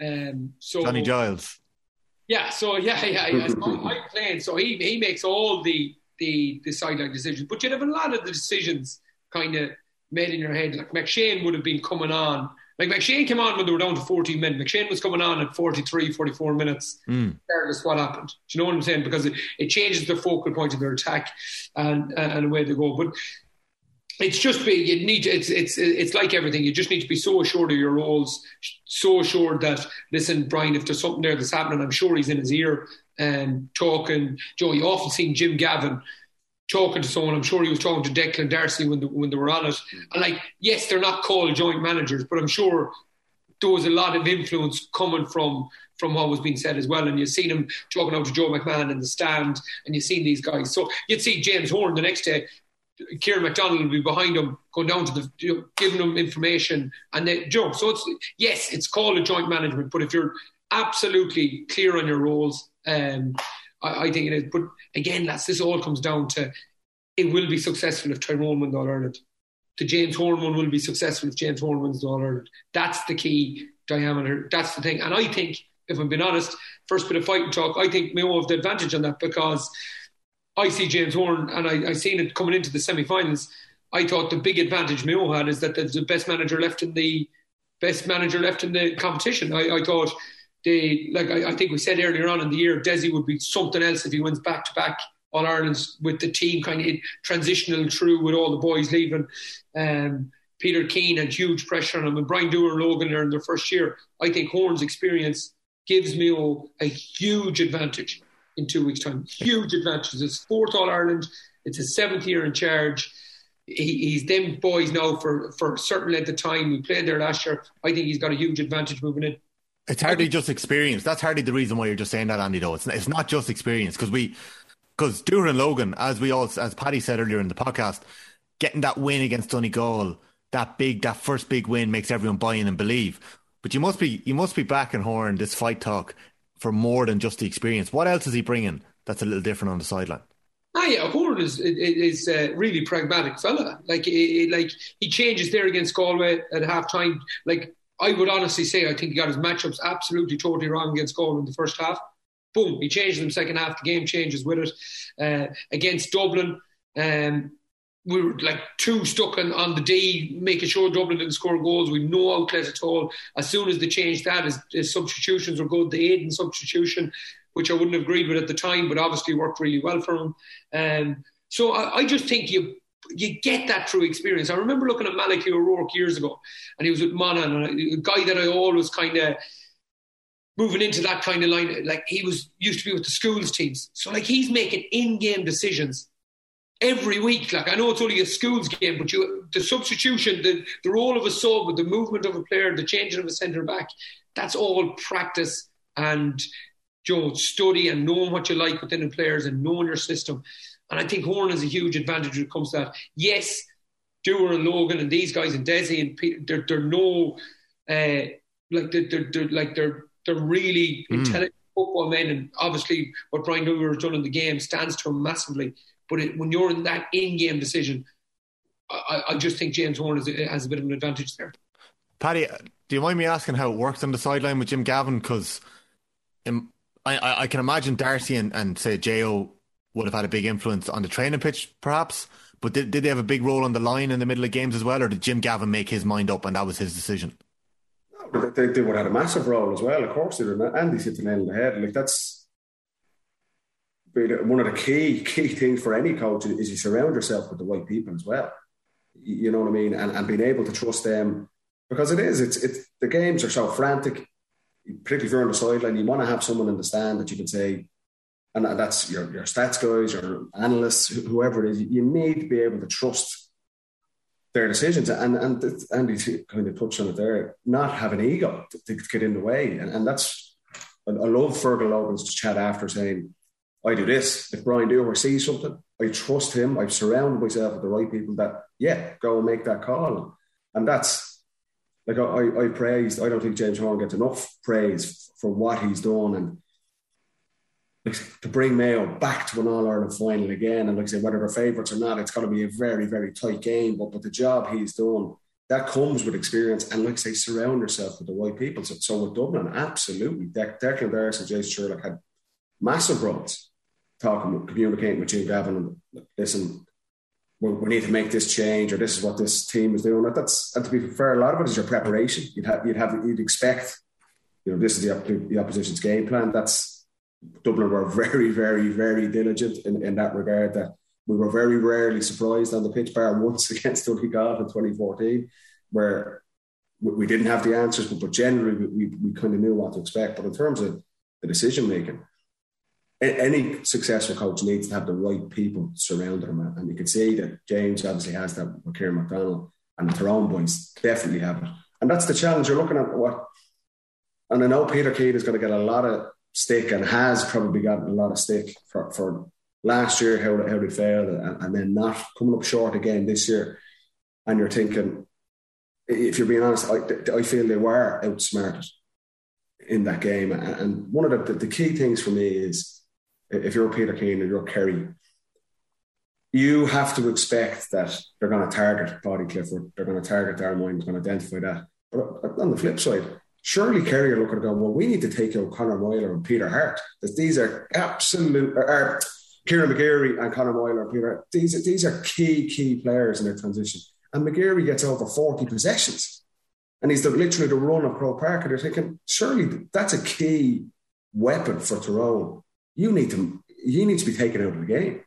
Um, so Johnny Giles. Yeah, so yeah, yeah, yeah. So I'm, I'm playing, so he he makes all the the the sideline decisions, but you'd have a lot of the decisions kind of made in your head. Like McShane would have been coming on. Like McShane came on when they were down to 14 men. McShane was coming on at 43, 44 minutes. Mm. Regardless what happened. Do you know what I'm saying? Because it, it changes the focal point of their attack and and away they go. But it's just be you need to, it's it's it's like everything you just need to be so assured of your roles so assured that listen Brian if there's something there that's happening I'm sure he's in his ear and talking Joe you often seen Jim Gavin talking to someone I'm sure he was talking to Declan Darcy when the, when they were on it and like yes they're not called joint managers but I'm sure there was a lot of influence coming from from what was being said as well. And you've seen him talking out to Joe McMahon in the stand, and you've seen these guys. So you'd see James Horan the next day. Kieran McDonald will be behind him, going down to the, you know, giving him information, and they, you know, so it's yes, it's called a joint management. But if you're absolutely clear on your roles, um, I, I, think it is. But again, that's this all comes down to it will be successful if Tyrone wins All Ireland. The James Horan one will be successful if James Horan wins All Ireland. That's the key diameter. That's the thing. And I think, if I'm being honest, first bit of fighting talk, I think Mayo have the advantage on that because I see James Horan, and I, I seen it coming into the semi-finals. I thought the big advantage Mayo had is that there's the best manager left in the best manager left in the competition. I, I thought they like I, I, think we said earlier on in the year, Desi would be something else if he wins back to back All Ireland's with the team kind of transitional through with all the boys leaving. Um, Peter Keane had huge pressure on him, and Brian Dooher and Logan are in their first year. I think Horan's experience gives Mayo a huge advantage in two weeks' time. Huge advantage. It's fourth All Ireland. It's his seventh year in charge. He, he's them boys now for for a certain length of time. We played there last year. I think he's got a huge advantage moving in. It's hardly just experience. That's hardly the reason why you're just saying that, Andy. Though it's it's not just experience because we because and Logan, as we all as Paddy said earlier in the podcast, getting that win against Donegal, that big that first big win makes everyone buy in and believe. But you must be you must be back in Horan this fight talk for more than just the experience. What else is he bringing that's a little different on the sideline? Ah, yeah, Horan is is a really pragmatic fella. Like, it, like he changes there against Galway at half time. Like, I would honestly say, I think he got his matchups absolutely totally wrong against Galway in the first half. Boom, he changes them second half. The game changes with it. Uh, against Dublin, um, we were like too stuck on, on the D, making sure Dublin didn't score goals. We no outlet at all. As soon as they changed that, his, substitutions were good. The Aidan substitution, which I wouldn't have agreed with at the time, but obviously worked really well for him. Um, so I, I, just think you you get that through experience. I remember looking at Malachy O'Rourke years ago, and he was with Monaghan, a guy that I always kind of moving into that kind of line. Like he was used to be with the schools teams, so like he's making in-game decisions every week. Like I know it's only a schools game, but you the substitution, the, the role of a sub, with the movement of a player, the changing of a centre back, that's all practice and you know, study and knowing what you like within the players and knowing your system. And I think Horan has a huge advantage when it comes to that. Yes, Dooher and Logan and these guys and Desi and Peter, they're, they're no uh, like they're, they're, they're, like they're they're really mm. intelligent football men, and obviously what Brian Dooher has done in the game stands to him massively. But it, when you're in that in-game decision, I, I just think James Horan has, has, a bit of an advantage there. Paddy, uh, do you mind me asking how it works on the sideline with Jim Gavin? Because um, I, I, can imagine Darcy and, and say Jo would have had a big influence on the training pitch, perhaps. But did, did they have a big role on the line in the middle of games as well, or did Jim Gavin make his mind up and that was his decision? They, they would have had a massive role as well, of course. They did. Andy's hit the nail on the head. Like that's one of the key key things for any coach is you surround yourself with the right people as well. You know what I mean, and, and being able to trust them because it is. It's it's the games are so frantic, particularly if you're on the sideline. You want to have someone in the stand that you can say, and that's your your stats guys, your analysts, whoever it is. You need to be able to trust their decisions, and and Andy kind of touched on it there. Not have an ego to, to get in the way, and, and that's I love Fergal Logan's to chat after saying I do this. If Brian Dooher sees something, I trust him. I've surrounded myself with the right people that, yeah, go and make that call. And that's like I, I praised. I don't think James Horan gets enough praise for what he's done and like, to bring Mayo back to an All Ireland final again. And like I say, whether they're favourites or not, it's going to be a very, very tight game. But but the job he's done that comes with experience. And like I say, surround yourself with the right people. So, so with Dublin, absolutely. De- Declan Darcy and Jason Sherlock had massive roles talking, communicating with Jim Gavin and listen, we, we, need to make this change or this is what this team is doing. That's and to be fair, a lot of it is your preparation. You'd have you'd have you'd expect, you know, this is the, the opposition's game plan. That's Dublin were very, very, very diligent in, in that regard. That we were very rarely surprised on the pitch bar once against Donegal in 2014, where we, we didn't have the answers, but, but generally we, we, we kind of knew what to expect. But in terms of the decision making, any successful coach needs to have the right people surrounding him. And you can see that James obviously has that with Kieran McDonald and the Tyrone boys definitely have it. And that's the challenge. You're looking at what, and I know Peter Keane is going to get a lot of stick and has probably gotten a lot of stick for, for last year, how, how they failed, and, and then not coming up short again this year. And you're thinking, if you're being honest, I, I feel they were outsmarted in that game. And one of the, the, the key things for me is if you're Peter Keane and you're Kerry, you have to expect that they're going to target Paudie Clifford, they're going to target Darren Moyne, going to identify that. But on the flip side, surely Kerry are looking to go, well, we need to take out Conor and Peter Harte. Because these are absolute, or, Kieran McGeary and Conor Meyler and Peter. These, these are key, key players in their transition. And McGeary gets over 40 possessions. And he's the, literally the run of Croke Park. And they're thinking, surely that's a key weapon for Tyrone. You need to, he needs to be taken out of the game.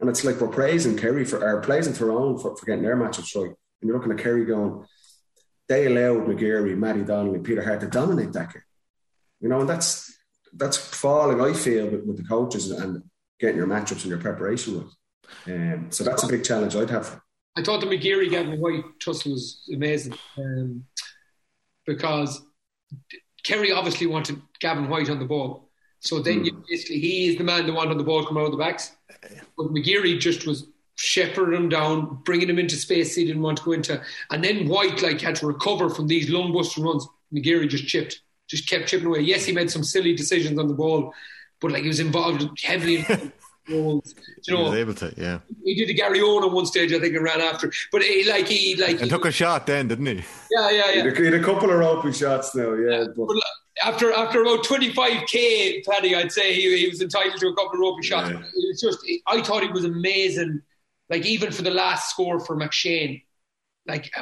And it's like we're praising Kerry for, our praising Tyrone for, for getting their matchups right. And you're looking at Kerry going, they allowed McGeary, Matty Donnelly, Peter Harte to dominate that game. You know, and that's that's falling, I feel, with, with the coaches and getting your matchups and your preparation right. Um, so that's a big challenge I'd have. I thought the McGeary Gavin White tussle was amazing um, because Kerry obviously wanted Gavin White on the ball. So then mm. you basically, he is the man that wanted the ball come out of the backs. But McGeary just was shepherding him down, bringing him into space he didn't want to go into. And then White like had to recover from these long busting runs. McGeary just chipped, just kept chipping away. Yes, he made some silly decisions on the ball, but like he was involved heavily in goals. You know, he was able to, yeah. He did a Garryowen at one stage, I think, and ran after. But he, like he like and he, took a shot then, didn't he? Yeah, yeah, yeah. He had a, he had a couple of ropey shots now, yeah. But, but after after about 25k, Paddy, I'd say he, he was entitled to a couple of ropey shots. Yeah. It was just, I thought he was amazing like even for the last score for McShane, like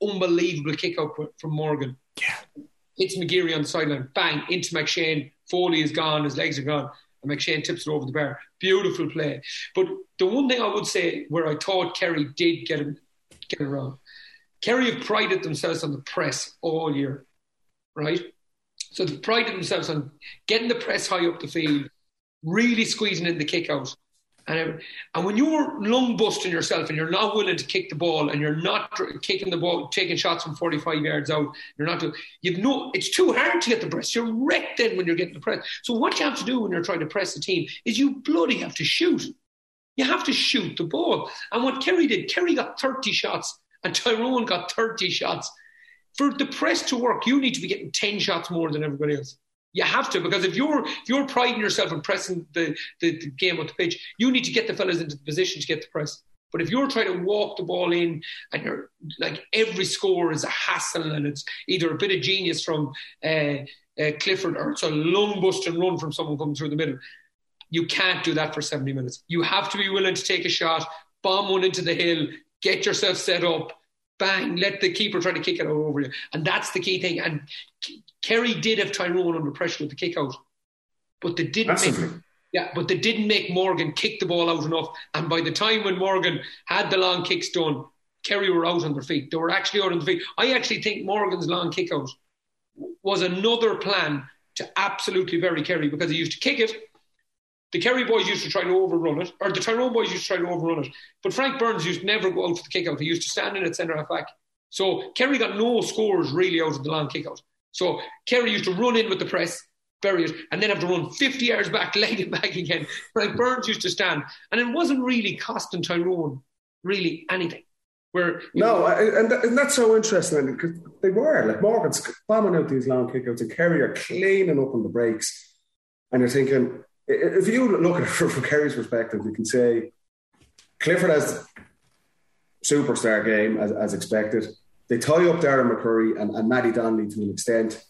unbelievable kick out from Morgan. Yeah. Hits McGeary on the sideline, bang, into McShane. Foley is gone, his legs are gone. And McShane tips it over the bar. Beautiful play. But the one thing I would say where I thought Kerry did get it, get it wrong, Kerry have prided themselves on the press all year, right? So they prided themselves on getting the press high up the field, really squeezing in the kick out. And, um, and when you're lung busting yourself and you're not willing to kick the ball and you're not kicking the ball, taking shots from 45 yards out, you're not you've no, it's too hard to get the press. You're wrecked then when you're getting the press. So what you have to do when you're trying to press the team is you bloody have to shoot. You have to shoot the ball. And what Kerry did, Kerry got 30 shots and Tyrone got 30 shots. For the press to work, you need to be getting 10 shots more than everybody else. You have to because if you're if you're priding yourself on pressing the, the, the game on the pitch, you need to get the fellas into the position to get the press. But if you're trying to walk the ball in and you're like every score is a hassle and it's either a bit of genius from uh, uh, Clifford or it's a lung busting run from someone coming through the middle, you can't do that for 70 minutes. You have to be willing to take a shot, bomb one into the hill, get yourself set up, bang, let the keeper try to kick it over you. And that's the key thing. And Kerry did have Tyrone under pressure with the kick out, but they didn't. Make, yeah, but they didn't make Morgan kick the ball out enough. And by the time when Morgan had the long kicks done, Kerry were out on their feet. They were actually out on their feet. I actually think Morgan's long kick out was another plan to absolutely bury Kerry because he used to kick it. The Kerry boys used to try to overrun it, or the Tyrone boys used to try to overrun it. But Frank Burns used to never go out for the kick out. He used to stand in at centre half back. So Kerry got no scores really out of the long kick out. So Kerry used to run in with the press, bury it, and then have to run 50 yards back, leg it back again. Frank Burns used to stand. And it wasn't really costing Tyrone really anything. Where no, know, and, and that's so interesting because they were like Morgan's bombing out these long kickouts and Kerry are cleaning up on the breaks, and you're thinking if you look at it from Kerry's perspective, you can say Clifford has superstar game as, as expected. They tie up Darren McCurry and, and Matty Donnelly to an extent.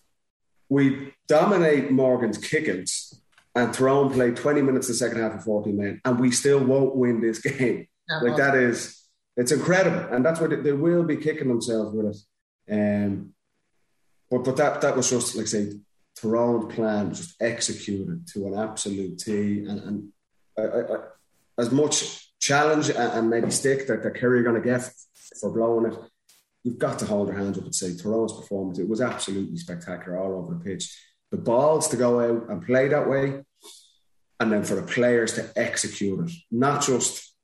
We dominate Morgan's kickings and Tyrone play 20 minutes in the second half of 14 men, and we still won't win this game. Uh-huh. Like that is, it's incredible. And that's what they, they will be kicking themselves with it. Um, but but that that was just like say, Tyrone's plan was just executed to an absolute T. And, and I, I, as much challenge and, and maybe stick that, that Kerry are going to get for blowing it, you've got to hold your hands up and say Tyrone's performance, it was absolutely spectacular all over the pitch. The balls to go out and play that way, and then for the players to execute it, not just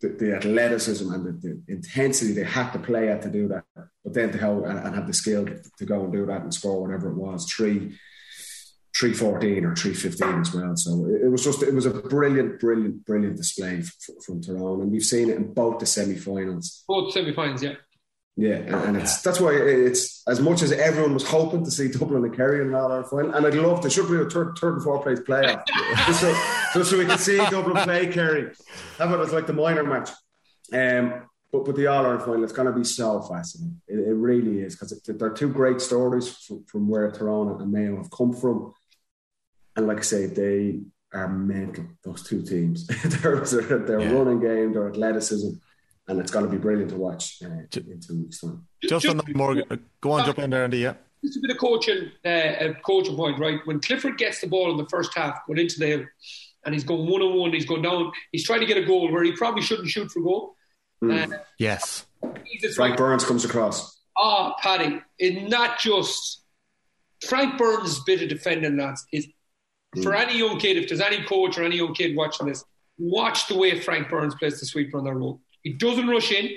the, the athleticism and the, the, intensity they had to play at to do that, but then to go and, and have the skill to go and do that and score whatever it was three. 314 or 315 as well. So it, was just, it was a brilliant, brilliant, brilliant display f- from Tyrone. And we've seen it in both the semi finals. Both semi finals, yeah. Yeah, and, and it's that's why it's as much as everyone was hoping to see Dublin and Kerry in an All Ireland final, and I'd love to should be a third, third and fourth place playoff, just, so, so we can see Dublin play Kerry. Have it as like the minor match. Um, but but the All Ireland final, it's going to be so fascinating. It, it really is because there are two great stories from, from where Tyrone and Mayo have come from, and like I say, they are mental. Those two teams, their, their, their yeah. running game, their athleticism and it's going to be brilliant to watch uh, in two weeks' time. Just, just on that, more, go on, jump in there, Andy. Yeah. Just a bit of coaching, uh, a coaching point, right? When Clifford gets the ball in the first half, going into the hill, and he's going one on one, he's going down, he's trying to get a goal where he probably shouldn't shoot for goal. Mm. Uh, yes. Frank right. Burns comes across. Ah, oh, Paddy, it's not just Frank Burns' bit of defending, lads, is mm. for any young kid, if there's any coach or any young kid watching this, watch the way Frank Burns plays the sweeper on their road. He doesn't rush in.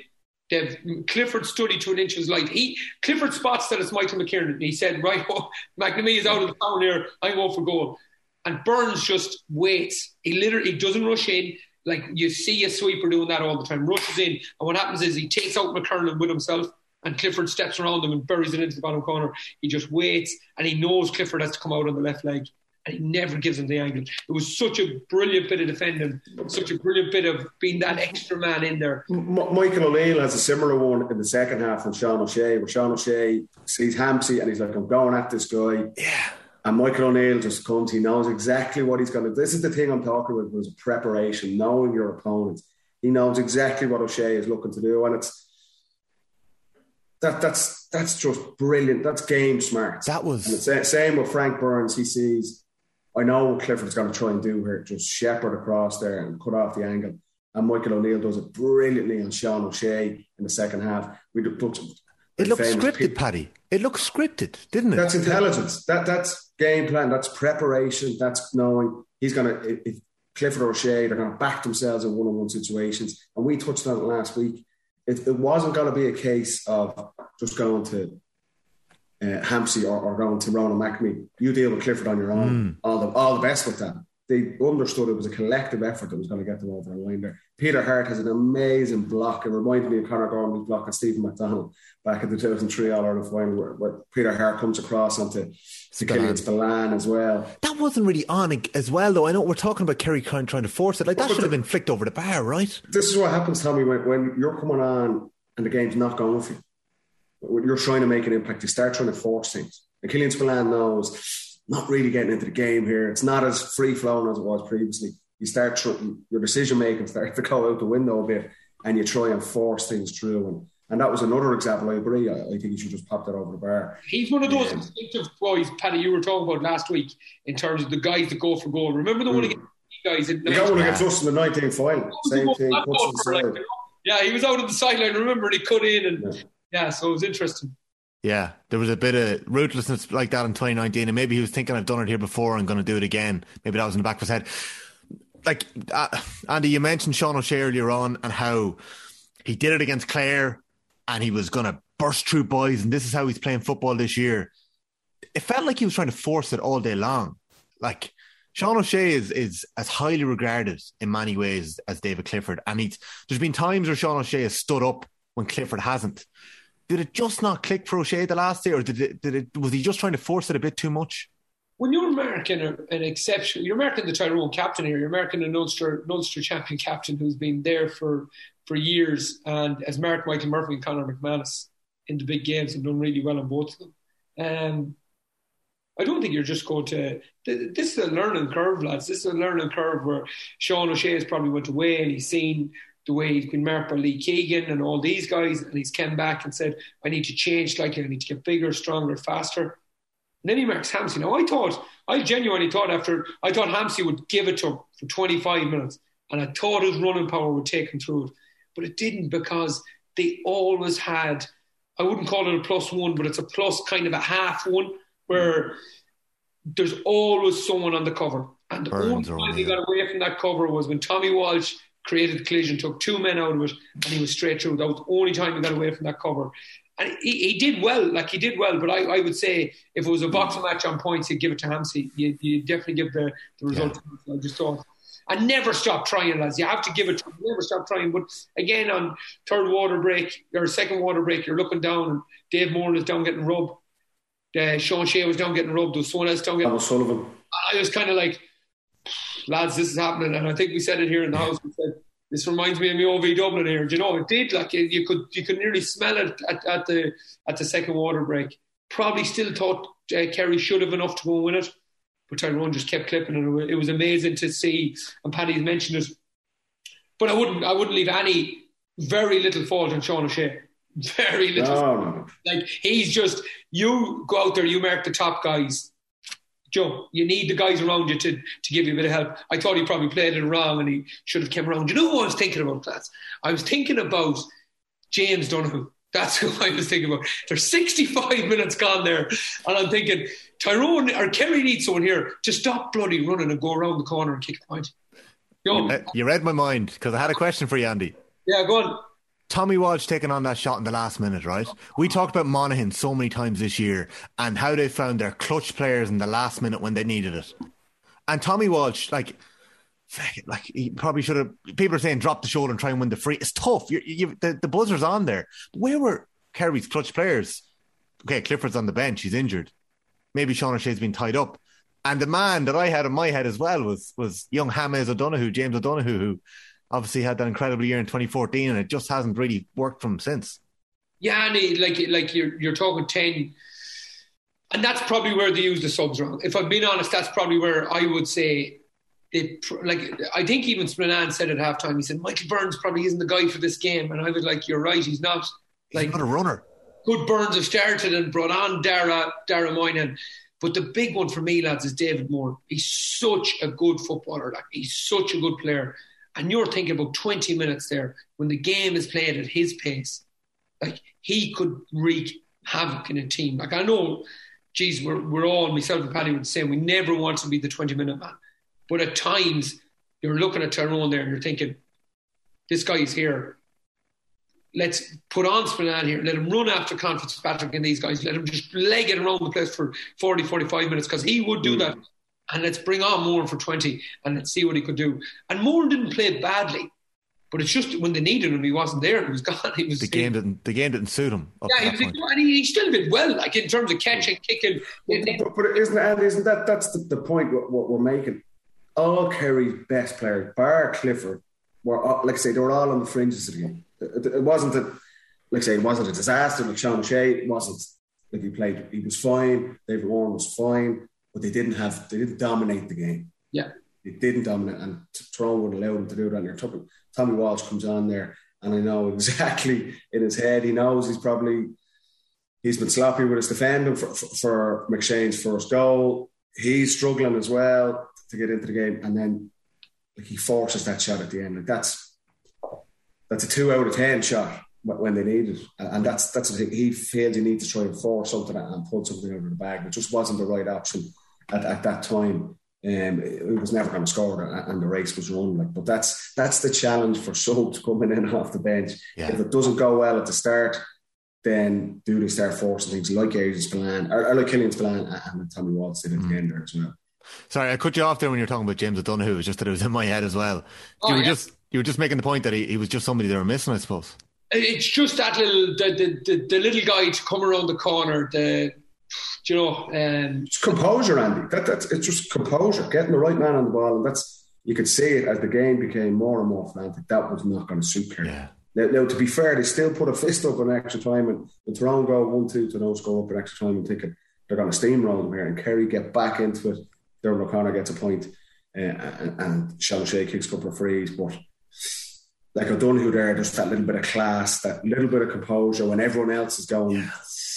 They've, Clifford studied to an inch of his life. He Clifford spots that it's Michael McKernan. He said, "Right, oh, McNamee is out of the town here. I'm going for goal." And Burns just waits. He literally doesn't rush in. Like you see a sweeper doing that all the time. Rushes in, and what happens is he takes out McKernan with himself, and Clifford steps around him and buries it into the bottom corner. He just waits, and he knows Clifford has to come out on the left leg and he never gives him the angle. It was such a brilliant bit of defending, such a brilliant bit of being that extra man in there. M- Michael O'Neill has a similar one in the second half from Sean O'Shea, where Sean O'Shea sees Hampsey and he's like, I'm going at this guy. Yeah. And Michael O'Neill just comes, he knows exactly what he's going to do. This is the thing I'm talking about was preparation, knowing your opponent. He knows exactly what O'Shea is looking to do. And it's that that's that's just brilliant. That's game smart. That was same with Frank Burns. He sees I know what Clifford's going to try and do here, just shepherd across there and cut off the angle. And Michael O'Neill does it brilliantly on Sean O'Shea in the second half. We looked, it looks scripted, people. Paddy. It looks scripted, didn't it? That's intelligence. That that's game plan. That's preparation. That's knowing he's going to. If Clifford or O'Shea, they're going to back themselves in one-on-one situations. And we touched on it last week. It, it wasn't going to be a case of just going to uh, Hampsey or, or going to Ronan McNamee. You deal with Clifford on your own. Mm. All the all the best with that. They understood it was a collective effort that was going to get them over the line there. Peter Harte has an amazing block. It reminded me of Conor Gormley's block on Stephen McDonnell back in the 2003 All Ireland final, where, where, Peter Harte comes across onto Killian Spillane as well. That wasn't really on as well, though. I know we're talking about Kerry Kine trying to force it. Like that should have been flicked over the bar, right? This is what happens, Tommy, when, when you're coming on and the game's not going for you you're trying to make an impact, you start trying to force things. And Killian Spillane knows not really getting into the game here. It's not as free flowing as it was previously. You start tr- your decision making starts to go out the window a bit, and you try and force things through. And and that was another example. I agree. I, I think you should just pop that over the bar. He's one of those instinctive boys, Paddy. You were talking about last week in terms of the guys that go for goal. Remember the mm. one against guys? In the got one against us in the 19 final. Same thing. Like, yeah, he was out on the sideline. Remember, he cut in and. Yeah yeah, so it was interesting. Yeah, there was a bit of ruthlessness like that in 2019, and maybe he was thinking, "I've done it here before, I'm going to do it again." Maybe that was in the back of his head. Like uh, Andy, you mentioned Sean O'Shea earlier on, and how he did it against Clare, and he was going to burst through boys, and this is how he's playing football this year. It felt like he was trying to force it all day long. Like Sean O'Shea is is as highly regarded in many ways as David Clifford, and he's there's been times where Sean O'Shea has stood up when Clifford hasn't did it just not click for O'Shea the last day, or did it, did it was he just trying to force it a bit too much? When you're marking an exception, you're marking the Tyrone captain here. You're marking an Ulster Ulster champion captain who's been there for for years and as marked Michael Murphy and Conor McManus in the big games and done really well on both of them. Um, I don't think you're just going to. This is a learning curve, lads. This is a learning curve where Sean O'Shea has probably went away and he's seen the way he's been marked by Lee Keegan and all these guys, and he's come back and said, I need to change slightly, I need to get bigger, stronger, faster. And then he marks Hampsey. Now I thought, I genuinely thought after I thought Hampsey would give it to him for 25 minutes, and I thought his running power would take him through it. But it didn't because they always had I wouldn't call it a plus one, but it's a plus kind of a half one where there's always someone on the cover. And the Burns only time he got away from that cover was when Tommy Walsh created collision, took two men out of it, and he was straight through. That was the only time he got away from that cover. And he, he did well, like he did well. But I, I would say if it was a boxing match on points, you'd give it to Hampsey. You, you definitely give the, the result. Yeah. I just thought. And never stop trying, lads. You have to give it to Never stop trying. But again, on third water break or second water break, you're looking down, and Dave Moore is down getting rubbed. Uh, Sean Shea was down getting rubbed. There was someone else down getting. Sullivan. I was kind of like, lads, this is happening, and I think we said it here in the house. We said this reminds me of my OV Dublin here. Do you know it did? Like you could you could nearly smell it at, at the at the second water break. Probably still thought uh, Kerry should have enough to go win it, but Tyrone just kept clipping, and it was amazing to see. And Paddy's mentioned it, but I wouldn't I wouldn't leave any very little fault on Sean O'Shea. Very little. No, no. Like he's just you go out there, you mark the top guys Joe, you need the guys around you to, to give you a bit of help. I thought he probably played it wrong and he should have came around. You know who I was thinking about, class? I was thinking about James Donoghue. That's who I was thinking about. There's 65 minutes gone there, and I'm thinking Tyrone or Kerry needs someone here to stop bloody running and go around the corner and kick the point. You, you read my mind because I had a question for you, Andy. Yeah, go on. Tommy Walsh taking on that shot in the last minute, right? We talked about Monaghan so many times this year and how they found their clutch players in the last minute when they needed it. And Tommy Walsh, like, like he probably should have. People are saying drop the shoulder and try and win the free. It's tough. You, you, the, the buzzer's on there. Where were Kerry's clutch players? Okay, Clifford's on the bench. He's injured. Maybe Sean O'Shea's been tied up. And the man that I had in my head as well was was young James O'Donoghue, James O'Donoghue, who obviously had that incredible year in 2014, and it just hasn't really worked for him since. Yeah, and he, like like you're you're talking ten, and that's probably where they use the subs wrong. If I'm being honest, that's probably where I would say it. Like I think even Spillane said at halftime, he said Michael Burns probably isn't the guy for this game, and I was like, you're right, he's not. Like he's not a runner. Good Burns have started and brought on Dara Dara Moynihan. But the big one for me, lads, is David Moore. He's such a good footballer. Like he's such a good player and you're thinking about 20 minutes there when the game is played at his pace. Like he could wreak havoc in a team. Like I know, geez, we're, we're all, myself and Paddy would say, we never want to be the 20 minute man. But at times, you're looking at Tyrone there and you're thinking, this guy is here. Let's put on Spillane here. Let him run after Conor Fitzpatrick and these guys. Let him just leg it around the place for 40, 45 minutes because he would do hmm. that and let's bring on Moore for 20 and let's see what he could do. And Moore didn't play badly, but it's just when they needed him, he wasn't there. He was gone. He was the game didn't the game didn't suit him. Yeah, he, and he, he, still did well, like in terms of catching, kicking. But, but, but isn't and isn't that that's the, the point what, what, we're making? All Kerry's best players, bar Clifford, were all, like I say, they were all on the fringes of the game. It, it, wasn't that, like I say, it wasn't a disaster. Like Sean Shea, it wasn't like he played. He was fine. David Warren was fine but they didn't have they didn't dominate the game. Yeah, they didn't dominate, and Tyrone would allow them to do that. And Tommy, Tommy Walsh comes on there, and I know exactly in his head he knows he's probably he's been sloppy with his defending for, for, for McShane's first goal. He's struggling as well to get into the game, and then like he forces that shot at the end. Like that's that's a two out of ten shot when they need it. And that's that's the thing. He feels he needs to try and force something and pull something out of the bag, but just wasn't the right option at, at that time. Um, it was never going to score, and the race was run. Like, but that's that's the challenge for subs coming in off the bench. Yeah. If it doesn't go well at the start, then do they start forcing things like Adrian Spillane or, or like Killian Spillane and Tommy Watts did at mm. the end there as well. Sorry, I cut you off there when you were talking about James O'Donoghue. It was just that it was in my head as well. Oh, you were yeah. just you were just making the point that he, he was just somebody they were missing, I suppose. It's just that little the, the, the, the little guy to come around the corner. The you know, um, it's composure, Andy. That, that's it's just composure, getting the right man on the ball, and that's you could see it as the game became more and more frantic. That was not going to suit Kerry. Yeah. Now, now, to be fair, they still put a fist up on extra time, and the Tyrone go one two to no score up in extra time, and thinking they're going to steamroll them here, and Kerry get back into it. Diarmuid O'Connor gets a point, uh, and, and Sean Shea kicks a couple of frees, but like O'Donoghue there, there's that little bit of class, that little bit of composure when everyone else is going yeah.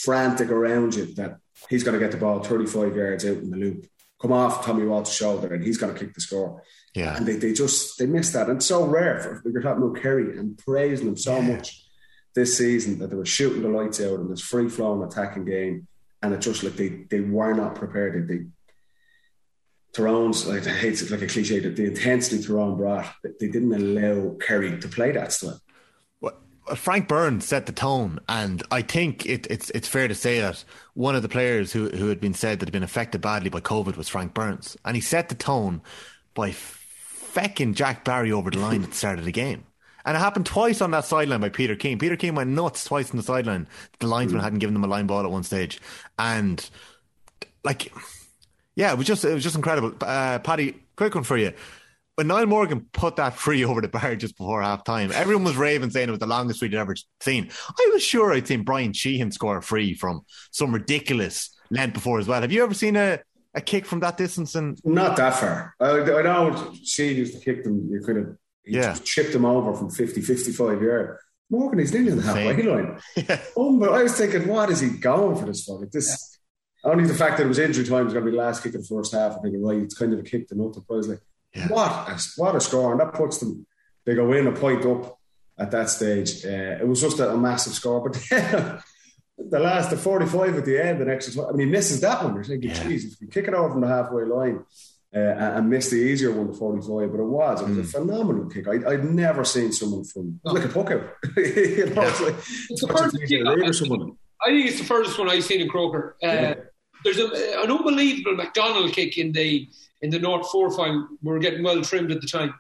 frantic around you, that he's going to get the ball 35 yards out in the loop, come off Tommy Walsh's shoulder, and he's going to kick the score. Yeah. And they, they just, they missed that. And it's so rare. For, you're talking about Kerry and praising them so yeah. much this season that they were shooting the lights out in this free flowing attacking game. And it just like they, they were not prepared. They, Tyrone's, like, I hate it like a cliche, that the intensity Tyrone brought, they didn't allow Kerry to play that style. Frank Burns set the tone, and I think it, it's it's fair to say that one of the players who who had been said that had been affected badly by COVID was Frank Burns, and he set the tone by fecking Jack Barry over the line at the start of the game. And it happened twice on that sideline by Peter Keane. Peter Keane went nuts twice on the sideline. The linesman mm. hadn't given them a line ball at one stage, and like, yeah, it was just it was just incredible. Uh, Paddy, quick one for you. When Niall Morgan put that free over the bar just before half time, everyone was raving saying it was the longest they'd ever seen. I was sure I'd seen Brian Sheehan score a free from some ridiculous length before as well. Have you ever seen a, a kick from that distance? And not that far. I, I know Sheehan used to kick them. You could have yeah. chipped them over from 50, 55 yards. Morgan, is nearly in the halfway line. Yeah. Um, but I was thinking, what is he going for this? Like this, yeah. only the fact that it was injury time was going to be the last kick of the first half. I think right, it's kind of a kick to nothing. But I was like, yeah. what, a, what a score. And that puts them, they go in a point up at that stage. Uh, it was just a, a massive score. But the last, the 45 at the end, the next, I mean, he misses that one. You're thinking, yeah. geez, if you kick it over from the halfway line, uh, and missed the easier one, the 45, but it was. It was mm. a phenomenal kick. I, would never seen someone from, no. like a puck out. you know, yeah. it's like, it's the first kick, I, someone. I think it's the first one I've seen in Croker. Uh, yeah. There's a, an unbelievable McDonald kick in the in the North 4 final. We were getting well trimmed at the time.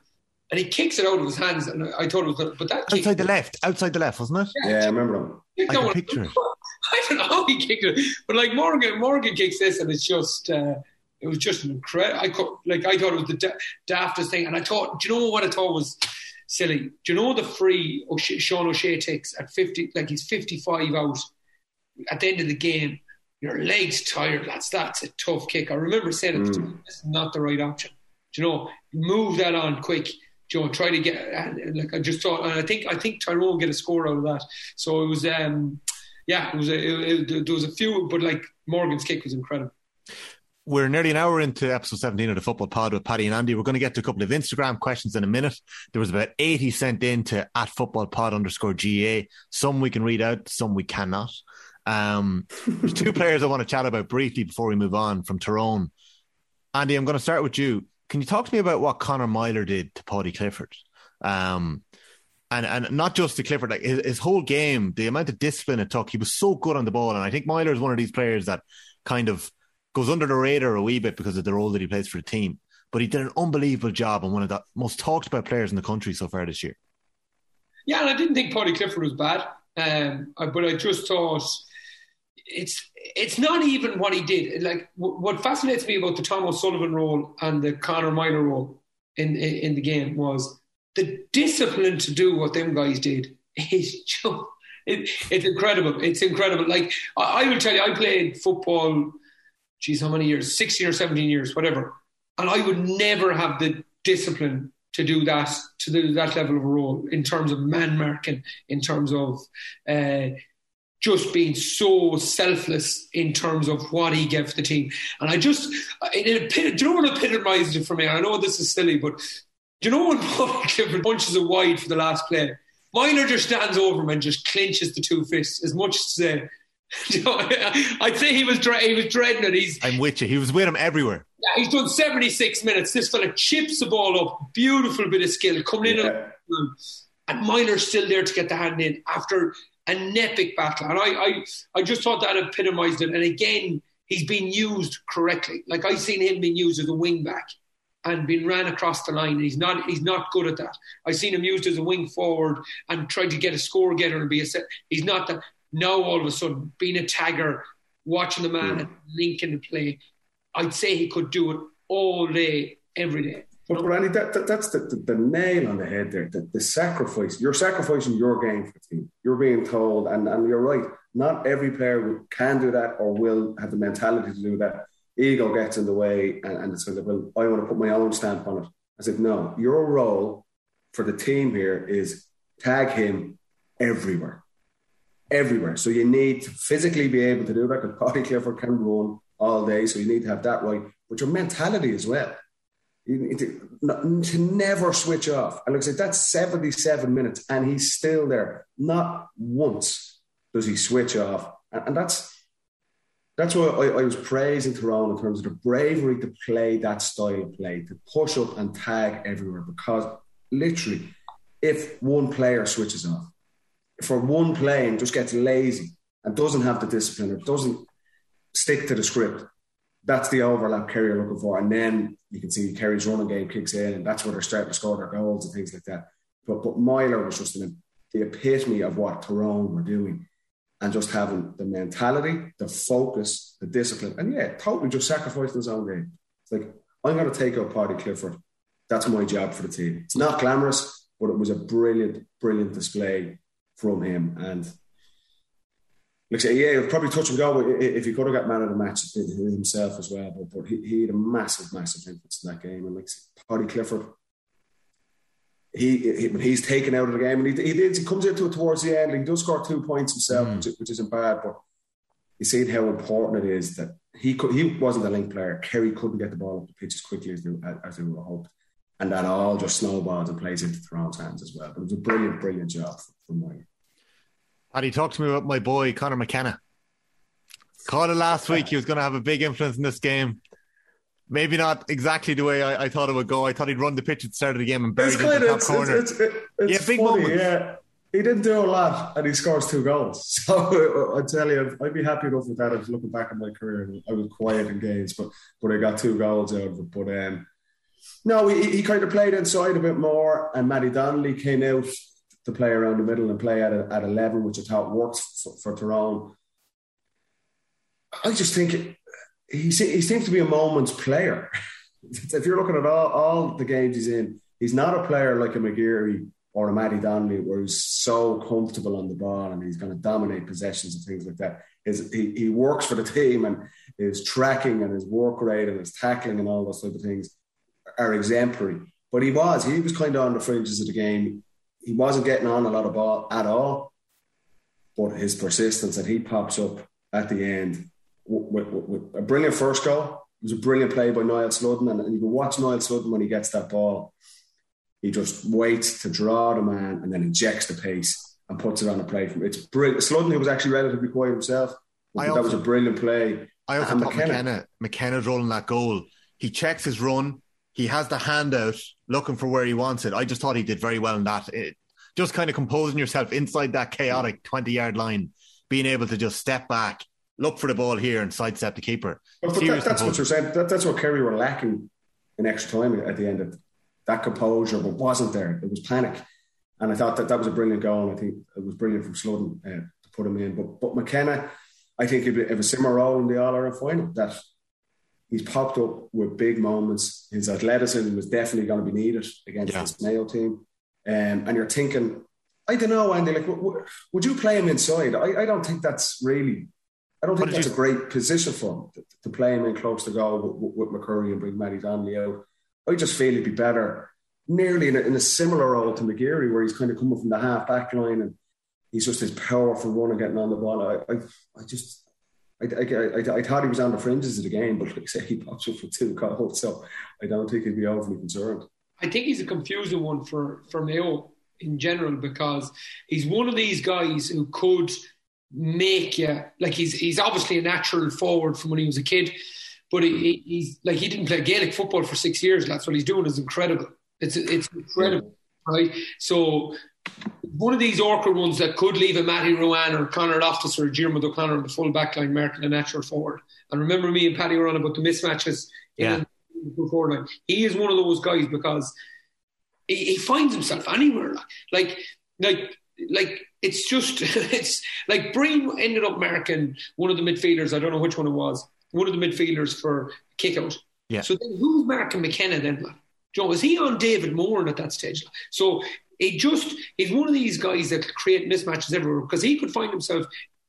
And he kicks it out of his hands, and I thought it was, but that outside kick, the left, outside the left, wasn't it? Yeah, yeah I remember him. I can picture it. I don't know how he kicked it, but like Morgan, Morgan kicks this, and it's just uh, it was just an incredible. I could, like I thought it was the da- daftest thing, and I thought, do you know what I thought was silly? Do you know the free O'Shea, Sean O'Shea takes at fifty, like he's fifty-five out at the end of the game. Your legs tired, that's that's a tough kick. I remember saying mm. this is not the right option. Do you know, move that on quick. Do you know, try to get like I just thought, and I think I think Tyrone will get a score out of that. So it was, um, yeah, it was a, it, it, there was a few, but like Morgan's kick was incredible. We're nearly an hour into episode 17 of the Football Pod with Paddy and Andy. We're going to get to a couple of Instagram questions in a minute. There was about 80 sent in to at Football Pod underscore GA. Some we can read out, some we cannot. Um, there's two players I want to chat about briefly before we move on from Tyrone. Andy, I'm going to start with you. Can you talk to me about what Conor Meyler did to Paudie Clifford? Um, and and not just to Clifford, like his, his, whole game, the amount of discipline it took. He was so good on the ball, and I think Meyler is one of these players that kind of goes under the radar a wee bit because of the role that he plays for the team. But he did an unbelievable job and one of the most talked about players in the country so far this year. Yeah, and I didn't think Paudie Clifford was bad, um, but I just thought it's it's not even what he did. Like what fascinates me about the Tom O'Sullivan role and the Conor Meyler role in, in, in the game was the discipline to do what them guys did is just it, it's incredible. It's incredible. Like I, I will tell you, I played football geez, how many years? 16 or 17 years, whatever. And I would never have the discipline to do that, to do that level of role in terms of man marking, in terms of uh, just being so selfless in terms of what he gave the team. And I just, it, it, do you know what epitomized it for me? I know this is silly, but do you know when Clifford punches it wide for the last play? Meyler just stands over him and just clinches the two fists as much as to say, I'd say he was he was dreading it. He's I'm with you. He was with him everywhere. Yeah, he's done 76 minutes. This fella chips the ball up. Beautiful bit of skill coming yeah. in, and Meyler's still there to get the hand in after an epic battle. And I, I, I just thought that epitomised it. And again, he's been used correctly. Like I've seen him being used as a wing back and been ran across the line. He's not he's not good at that. I've seen him used as a wing forward and tried to get a score getter and be a set. He's not that now all of a sudden being a tagger, watching the man mm. linking the play, I'd say he could do it all day, every day. But Randy, that, that, that's the, the, the, nail on the head there. The, the, sacrifice. You're sacrificing your game for the team. You're being told, and, and you're right. Not every player can do that or will have the mentality to do that. Ego gets in the way, and, and it's like, well, I want to put my own stamp on it. I said, no, your role for the team here is tag him everywhere everywhere. So you need to physically be able to do that because Paudie Clifford can run all day. So you need to have that right, but your mentality as well. Need to, never switch off. And like I said, that's 77 minutes and he's still there. Not once does he switch off. And, and that's that's why I, I, was praising Tyrone in terms of the bravery to play that style of play, to push up and tag everywhere. Because literally, if one player switches off, for one play and just gets lazy and doesn't have the discipline or doesn't stick to the script, that's the overlap Kerry are looking for. And then you can see Kerry's running game kicks in, and that's where they're starting to score their goals and things like that. But but Meyler was just an, the epitome of what Tyrone were doing and just having the mentality, the focus, the discipline, and yeah, totally just sacrificing his own game. It's like, I'm going to take out Paudie Clifford. That's my job for the team. It's not glamorous, but it was a brilliant, brilliant display from him. And like I say, yeah, probably touch and go if he could have got man of the match himself as well. But, but he, he, had a massive, massive influence in that game. And like Paudie Clifford, he, he when he's taken out of the game, and he, he did, he comes into it towards the end. He does score two points himself, mm. which, which, isn't bad. But you see how important it is that he could, he wasn't a link player. Kerry couldn't get the ball up the pitch as quickly as they, as they were hoped, and that all just snowballs and plays into Tyrone's hands as well. But it was a brilliant, brilliant job from Mike. And he talked to me about my boy Conor McKenna. Called it last week. He was going to have a big influence in this game maybe not exactly the way I, I, thought it would go. I thought he'd run the pitch at the start of the game and bury it in the top it's, corner. It's, it's, yeah, big funny, moments. Yeah. He didn't do a lot and he scores two goals. So I tell you, I'd be happy enough with that if looking back at my career. I was quiet in games, but but I got two goals out of it. But um, no, he, he kind of played inside a bit more, and Matty Donnelly came out to play around the middle and play at, a, at 11, which I thought worked for, for Tyrone. I just think it, he, he seems to be a moment's player. if you're looking at all, all the games he's in, he's not a player like a McGeary or a Matty Donnelly where he's so comfortable on the ball and he's going to dominate possessions and things like that. His, he, he works for the team and his tracking and his work rate and his tackling and all those type of things are exemplary. But he was, he was kind of on the fringes of the game. He wasn't getting on a lot of ball at all. But his persistence and he pops up at the end with, with, with, a brilliant first goal. It was a brilliant play by Niall Sludden, and, and you can watch Niall Sludden when he gets that ball. He just waits to draw the man and then injects the pace and puts it on a play from it's brilliant. Sludden was actually relatively quiet himself. But that was a brilliant play. I also and McKenna, McKenna, McKenna's rolling that goal. He checks his run. He has the hand out, looking for where he wants it. I just thought he did very well in that. It, just kind of composing yourself inside that chaotic 20 yard line, being able to just step back look for the ball here and sidestep the keeper. But, but that, that's what you're saying. That, that's what Kerry were lacking in extra time at the end of that composure, but wasn't there. It was panic. And I thought that that was a brilliant goal. And I think it was brilliant from Sludden uh, to put him in. But but McKenna, I think if, if a similar role in the All Ireland final, that he's popped up with big moments. His athleticism was definitely going to be needed against yeah. this Mayo team. Um, and you're thinking, I don't know, Andy. Like, w- would you play him inside? I, I don't think that's really I don't think that's you... a great position for him to, to, play him in close to goal with, with McCurry and bring Matty Donnelly out. I just feel he'd be better nearly in a, in a, similar role to McGeary, where he's kind of coming from the half back line and he's just his powerful runner getting on the ball. I, I, I just. I, I, I, thought he was on the fringes of the game, but like I he pops up for two goals, so I don't think he'd be overly concerned. I think he's a confusing one for, for Mayo in general because he's one of these guys who could make you like he's he's obviously a natural forward from when he was a kid, but he, he's like he didn't play Gaelic football for six years. That's what he's doing is incredible. It's it's incredible, right? So one of these awkward ones that could leave a Matty Ruane or Conor Loftus or Diarmuid O'Connor on the full back line marking a natural forward. And remember me and Paddy were on about the mismatches yeah. in the forward line. He is one of those guys because he, he finds himself anywhere. Like like like it's just it's like Breen ended up marking one of the midfielders. I don't know which one it was. One of the midfielders for kick out. Yeah. So then who's marking McKenna then? Joe, is he on David Moore at that stage? So he just he's one of these guys that create mismatches everywhere because he could find himself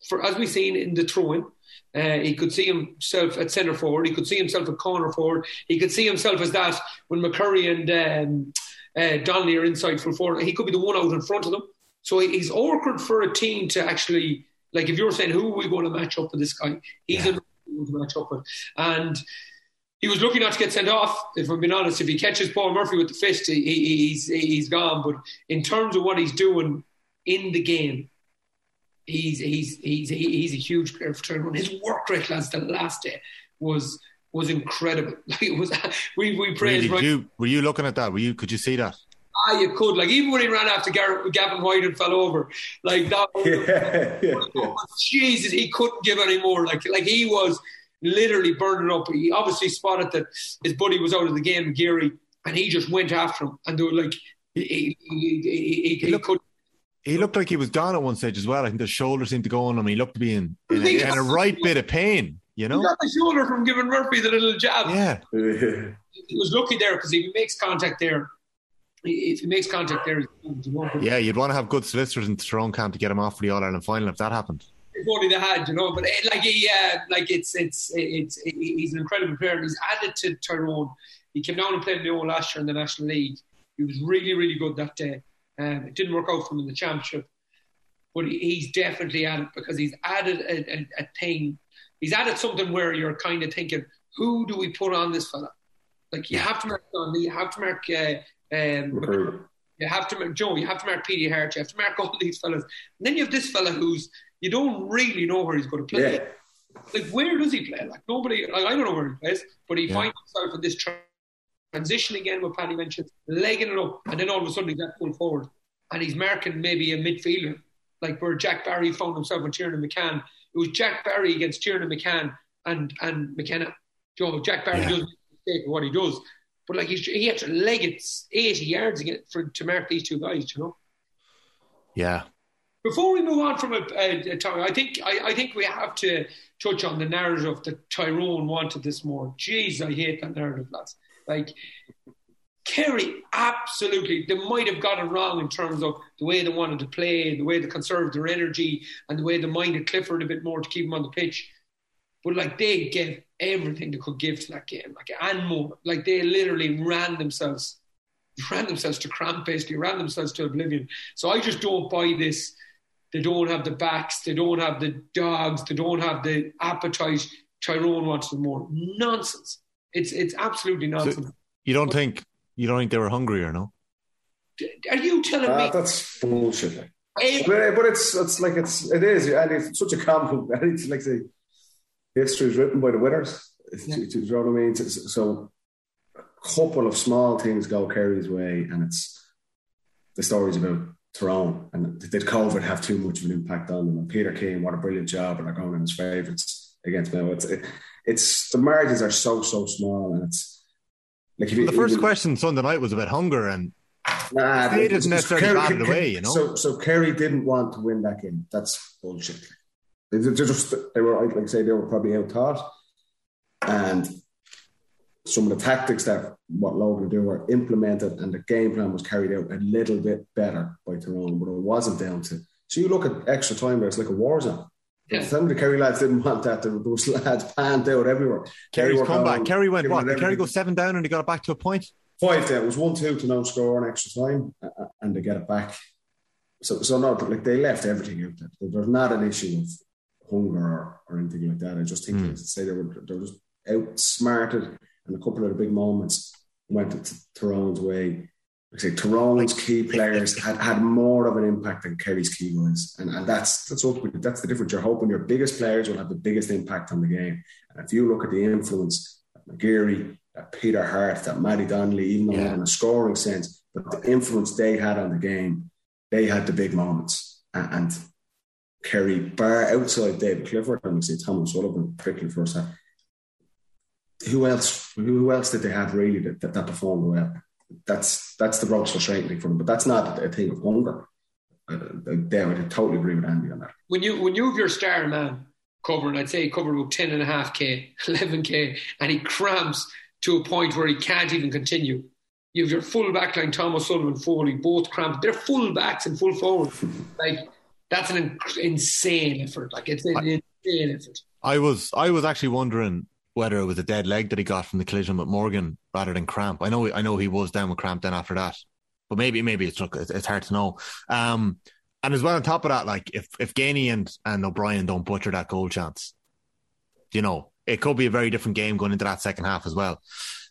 for as we've seen in the throw-in. Uh, he could see himself at centre forward. He could see himself at corner forward. He could see himself as that when McCurry and um, uh, Donnelly are inside full forward. He could be the one out in front of them. So he's awkward for a team to actually, like, if you're saying who are we going to match up with this guy, he's yeah. a match up with. And he was lucky not to get sent off. If I'm being honest, if he catches Paul Murphy with the fist, he, he's he's gone. But in terms of what he's doing in the game, he's he's he's he's a huge player for Tyrone. His work rate, lads, the last day was was incredible. Like it was, we we praised. Really, you, were you looking at that? Were you? Could you see that? Ah, you could. Like even when he ran after Gar- Gavin White and fell over, like that. Yeah, yeah, yeah. Jesus, he couldn't give any more. Like like he was literally burning up. He obviously spotted that his buddy was out of the game, Geary, and he just went after him. And they were like, he, he, he, he, he, looked- could. He looked like he was down at one stage as well. I think the shoulder seemed to go on him. He looked to be in, in, a, in a right bit of pain. You He know? got the shoulder from giving Murphy the little jab. Yeah. He was lucky there because if he makes contact there, if he makes contact there, Yeah, you'd want to have good solicitors in Tyrone camp to get him off for the All Ireland final if that happened. If only they had, you know. But eh, like he, uh, like it's it's it's he's an incredible player. He's added to Tyrone. He came down and played Lyon last year in the National League. He was really really good that day. Um, it didn't work out for him in the championship, but he, he's definitely added because he's added a, a, a thing. He's added something where you're kind of thinking, who do we put on this fella? Like you have to mark Donnelly, you have to mark uh, um, you have to mark Joe, you have to mark Petey Harte, you have to mark all these fellas. And then you have this fella who's you don't really know where he's going to play. Yeah. Like where does he play? Like nobody, like I don't know where he plays, but he Yeah. finds himself in this transition again. What Paddy mentioned, legging it up, and then all of a sudden he's at full forward, and he's marking maybe a midfielder, like where Jack Barry found himself with Tiernan McCann. It was Jack Barry against Tiernan McCann and and McKenna. Joe, Jack Barry Yeah. does mistake what he does, but like he's, he had to leg it eighty yards again for to mark these two guys. You know. Yeah. Before we move on from a, a Tyrone, I think I, I think we have to touch on the narrative that Tyrone wanted this more. Jeez, I hate that narrative, lads. Like Kerry, absolutely, they might have got it wrong in terms of the way they wanted to play, the way they conserved their energy, and the way they minded Clifford a bit more to keep him on the pitch. But like they gave everything they could give to that game, like and more. Like they literally ran themselves, ran themselves to cramp, basically ran themselves to oblivion. So I just don't buy this. They don't have the backs, they don't have the dogs, they don't have the appetite. Tyrone wants them more. Nonsense. It's it's absolutely nonsense. You don't think you don't think they were hungry or no? Are you telling Ah, me? that's bullshit. Like. Eh, But, but it's it's like it's it is, and it's such a common. And it's like the history is written by the winners. Yeah. do you know what I mean? So, so a couple of small things go Kerry's way, and it's the stories about Tyrone and did COVID have too much of an impact on them? And Peter Keane, what a brilliant job, and they're going in his favourites against Mayo. It's it, it's the margins are so so small, and it's like if you, the first even- question Sunday night was about hunger and Nah, They didn't necessarily Kerry- bat it away, you know? So, so Kerry didn't want to win that game. That's bullshit. They, they just they were like I say they were probably out thought, and some of the tactics that what Logan Dooher were implemented, and the game plan was carried out a little bit better by Tyrone, but it wasn't down to. So you look at extra time there; it's like a war zone. Yeah. Some of the Kerry lads didn't want that. There was lads panned out everywhere. Kerry's They were comeback. going- Kerry went giving what? it Did Kerry everything. go seven down and he got it back to a point? Five down. It was one two to no score on extra time, and they get it back. So, so no, like they left everything out there. There- There's not an issue of hunger or, or anything like that. I just think hmm. they say they were they were just outsmarted, and a couple of the big moments went to Tyrone's way. I say, Tyrone's key players had, had more of an impact than Kerry's key ones, and, and that's that's what that's the difference. You're hoping your biggest players will have the biggest impact on the game, and if you look at the influence that McGeary, that Peter Harte, that Matty Donnelly, even though Yeah. in a scoring sense, but the influence they had on the game, they had the big moments, and, and Kerry, bar outside David Clifford, and we say Tom O'Sullivan, particularly first half. Who else? Who else did they have really that, that, that performed well? That's that's the most frustrating thing for them. But that's not a thing of hunger. Uh, there, I totally agree with Andy on that. when you when you have your star man covering, I'd say he covered about ten and a half k, eleven k, and he cramps to a point where he can't even continue. You have your full back line, Tom O'Sullivan, Foley, both cramped. They're full backs and full forward. like that's an in- insane effort. Like it's an insane effort. I was I was actually wondering whether it was a dead leg that he got from the collision with Morgan rather than cramp. I know I know he was down with cramp then after that, but maybe maybe it's it's hard to know. Um, and as well on top of that, like if if Geaney and and O'Brien don't butcher that goal chance, you know it could be a very different game going into that second half as well.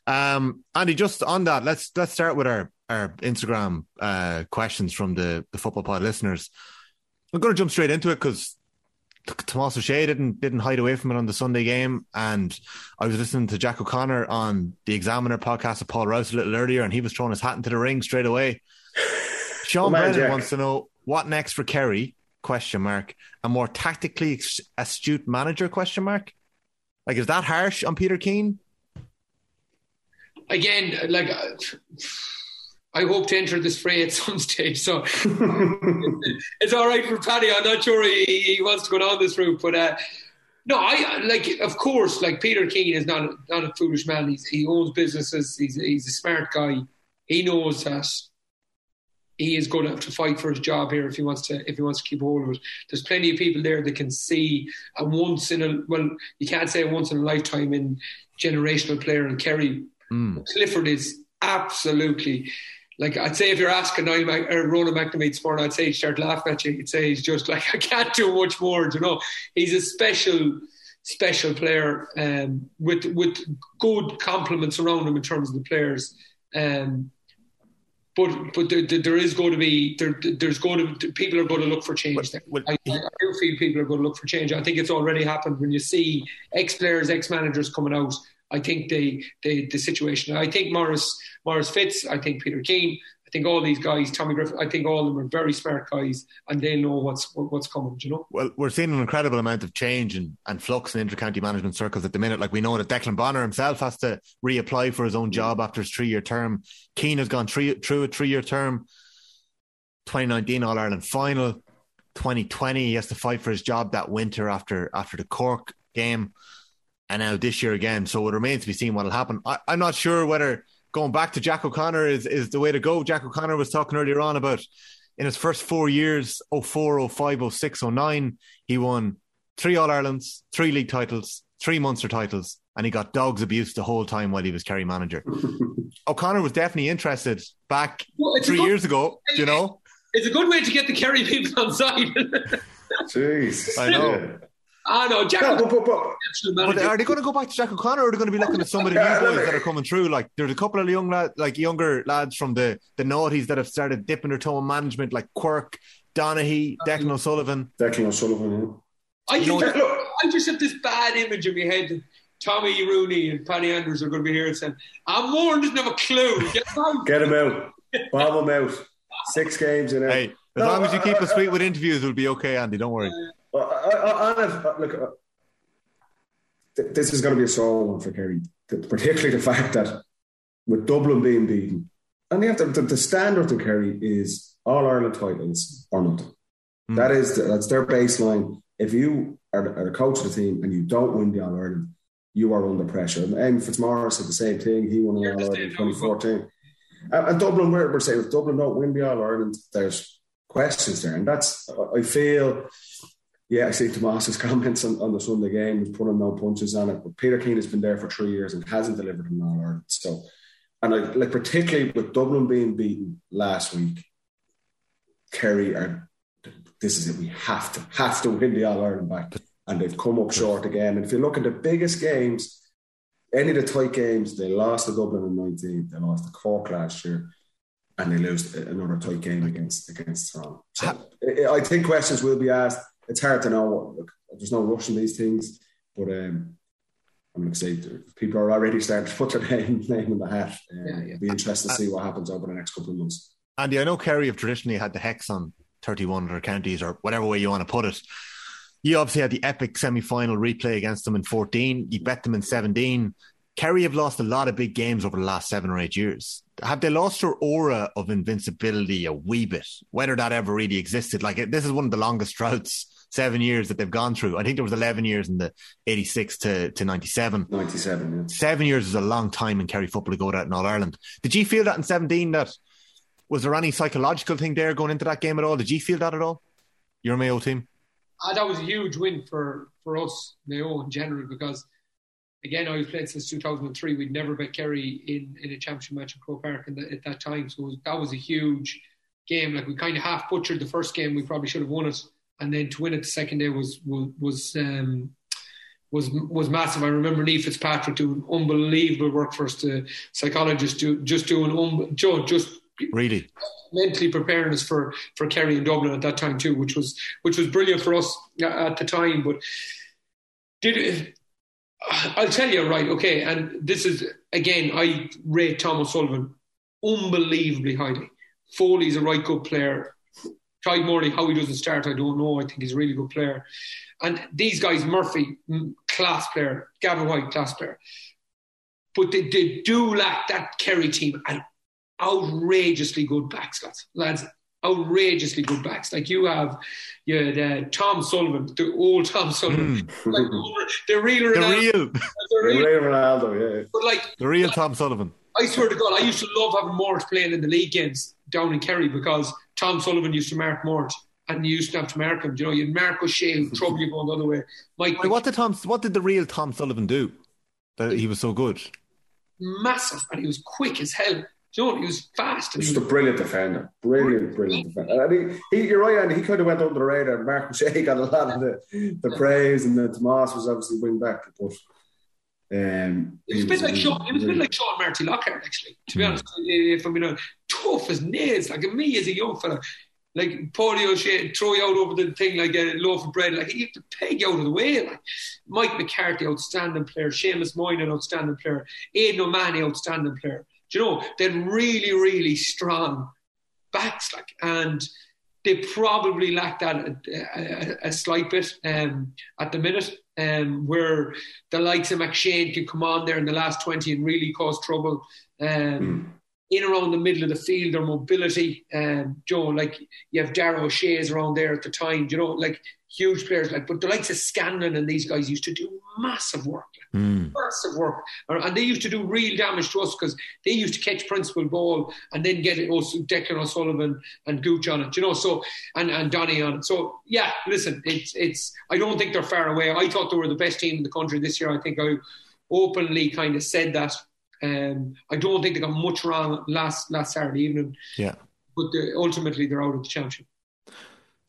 Um, Andy, just on that, let's let's start with our our Instagram uh, questions from the the football pod listeners. I'm going to jump straight into it because Tomás Ó Sé didn't didn't hide away from it on the Sunday game, and I was listening to Jack O'Connor on the Examiner podcast of Paul Rouse a little earlier, and he was throwing his hat into the ring straight away. Sean well, Brennan wants to know what next for Kerry? Question mark. A more tactically astute manager? Question mark. Like, is that harsh on Peter Keane? Again, like. Uh, I hope to enter this fray at some stage. So it's all right for Paddy. I'm not sure he, he wants to go down this route, but uh, no, I like. Of course, like Peter Keane is not not a foolish man. He's, he owns businesses. He's he's a smart guy. He knows that he is going to have to fight for his job here if he wants to if he wants to keep hold of it. There's plenty of people there that can see a once in a well, you can't say a once in a lifetime in generational player and Kerry. Mm. Clifford is absolutely like I'd say if you're asking Mac- or Ronan McNamee this morning, I'd say he'd start laughing at you. He'd say he's just like I can't do much more. You know, he's a special, special player um, with with good compliments around him in terms of the players. Um, but but there, there is going to be there, there's going to people are going to look for change there. Well, I, I, do feel people are going to look for change. I think it's already happened when you see ex players, ex managers coming out I think the the, the situation. I think Maurice Maurice Fitz. I think Peter Keane. I think all these guys, Tommy Griffin. I think all of them are very smart guys, and they know what's what's coming. You know. Well, we're seeing an incredible amount of change and, and flux in intercounty management circles at the minute. Like we know that Declan Bonner himself has to reapply for his own job after his three year term. Keane has gone three, through a three year term. 2019 All Ireland final. 2020 he has to fight for his job that winter after after the Cork game and now this year again. So it remains to be seen what will happen. I, am not sure whether going back to Jack O'Connor is, is the way to go. Jack O'Connor was talking earlier on about in his first four years 04, 05, 06, 09, he won three All Irelands, three league titles, three Munster titles, and he got dogs abuse the whole time while he was Kerry manager. O'Connor was definitely interested back well, three good, years ago, you know. It's a good way to get the Kerry people on side. Jeez. I know. I know Jack. No, but, but, but, are they going to go back to Jack O'Connor, or are they going to be looking at some of the new boys that are coming through? Like there's a couple of young lad, like younger lads from the the noughties that have started dipping their toe in management, like Quirk, Donaghy, Declan O'Sullivan. Declan O'Sullivan. I, you just, look, I just have this bad image in my head. That Tommy Rooney and Paddy Andrews are going to be here and saying, "I'm more doesn't have a clue." Get, Get him out, bomb him out. Six games in it. Hey, as no, long as you keep us sweet with interviews, we'll be okay, Andy. Don't worry. Uh, well, I, I, I, look, uh, this is going to be a sore one for Kerry, particularly the fact that with Dublin being beaten, and you have to, the, the standard in Kerry is all Ireland titles or nothing. Mm. That is that's their baseline. If you are, are the coach of the team and you don't win the All Ireland, you are under pressure. And Eamon Fitzmaurice said the same thing. He won the All Ireland in 2014. And, and Dublin, we're, we're saying if Dublin don't win the All Ireland, there's questions there, and that's I feel yeah, I see Tomas's comments on, on the Sunday game. He's putting no punches on it. But Peter Keane has been there for three years and hasn't delivered in All Ireland. So, and like, like particularly with Dublin being beaten last week, Kerry are. This is it. We have to have to win the All Ireland back, and they've come up short again. And if you look at the biggest games, any of the tight games, they lost to Dublin in 19, they lost to Cork last year, and they lose another tight game against against Tyrone. So I think questions will be asked it's hard to know. Look, there's no rush in these things, but um, I'm excited. people are already starting to put their name, name in the hat. Um, yeah, yeah. It'll be interesting to see what happens over the next couple of months. Andy, I know Kerry have traditionally had the hex on 31 other counties or whatever way you want to put it. You obviously had the epic semi final replay against them in 14. You bet them in 17. Kerry have lost a lot of big games over the last seven or eight years. Have they lost their aura of invincibility a wee bit? Whether that ever really existed, like this is one of the longest droughts seven years that they've gone through. I think there was 11 years in the 86 to, to 97. 97, yeah. Seven years is a long time in Kerry football to go that in All Ireland. Did you feel that in 17 that was there any psychological thing there going into that game at all? Did you feel that at all? Your Mayo team? Uh, that was a huge win for, for us, Mayo in general, because again, I was playing since 2003. We'd never bet Kerry in, in a championship match at Croke Park the, at that time. So was, that was a huge game. Like we kind of half butchered the first game. We probably should have won it and then to win it the second day was was was um, was was massive. I remember Neil Fitzpatrick doing unbelievable work for us. The psychologist do, just doing um, Joe just Really? mentally preparing us for for Kerry and Dublin at that time too, which was which was brilliant for us at the time. But did I'll tell you right, okay, and this is again I rate Tom O'Sullivan unbelievably highly. Foley's a right good player. Tadhg Morley, how he doesn't start, I don't know. I think he's a really good player. And these guys, Murphy, class player, Gavin White, class player. But they, they do lack that Kerry team and outrageously good backs, lads. lads outrageously good backs. Like you have, you had, uh, Tom Sullivan, the old Tom Sullivan, mm. like, the real Ronaldo. The real, the real, the real Ronaldo, yeah. But like the real Tom Sullivan. I swear to God, I used to love having Morris playing in the league games down in Kerry because Tom Sullivan used to mark Mort and you used to have to mark him. You know, you'd mark O'Shea who trouble you going the other way. Mike, Wait, what did Tom? What did the real Tom Sullivan do that he was so good? Massive, and he was quick as hell. You know, he was fast. Just a brilliant defender. Brilliant, brilliant defender. And he, he, you're right, and he kind of went under the radar. Mark O'Shea got a lot of the, the praise, and then Tomas was obviously wing back. But um, it was a bit like Sean. It was a bit like Sean Marty Lockhart, actually. To be mm. honest, if I'm being tough as nails. Like me as a young fella, like Paulie O'Shea throw you out over the thing like a loaf of bread. Like he have to peg you out of the way. Like Mike McCarthy, outstanding player. Seamus Moynihan, outstanding player. Aidan O'Mahony, outstanding player. Do you know they're really, really strong backs. Like and they probably lack that a, a, a slight bit um, at the minute, um, where the likes of McShane can come on there in the last 20 and really cause trouble. Um, mm. In around the middle of the field, their mobility, um, Joe, like you have Darragh Shays around there at the time, you know, like huge players like, but the likes of Scanlon and these guys used to do massive work, mm. massive work, and they used to do real damage to us because they used to catch principal ball and then get it also Declan O'Sullivan and Gooch on it, you know. So and and Donny on it. So yeah, listen, it's it's. I don't think they're far away. I thought they were the best team in the country this year. I think I openly kind of said that. Um, I don't think they got much wrong last last Saturday evening. Yeah, but they're, ultimately they're out of the championship.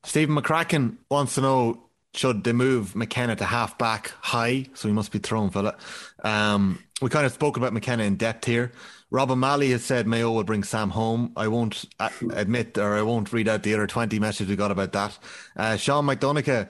Stephen McCracken wants to know should they move McKenna to half back high? So he must be thrown fella. Um, we kind of spoke about McKenna in depth here. Robin Malley has said Mayo will bring Sam home. I won't admit or I won't read out the other 20 messages we got about that. Uh, Sean McDonough.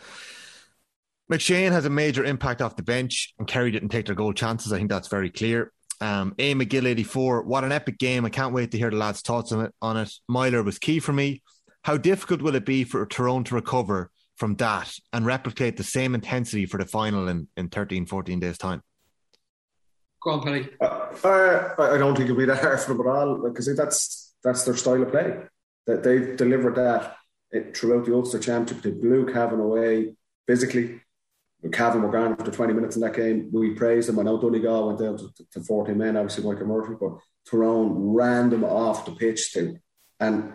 McShane has a major impact off the bench and Kerry didn't take their goal chances. I think that's very clear. Um, A. McGill 84. What an epic game. I can't wait to hear the lads' thoughts on it. On it. Meyler was key for me. How difficult will it be for Tyrone to recover from that and replicate the same intensity for the final in, in 13, 14 days' time? Go on, Penny. Uh, uh, I don't think it'll be that hard for them at all because that's that's their style of play. That they've delivered that throughout the Ulster Championship. They blew Cavan away physically. Cavan were gone after 20 minutes in that game. We praised them. I know Donegal went down to, to 40 men, obviously Michael Murphy, but Tyrone ran them off the pitch too. And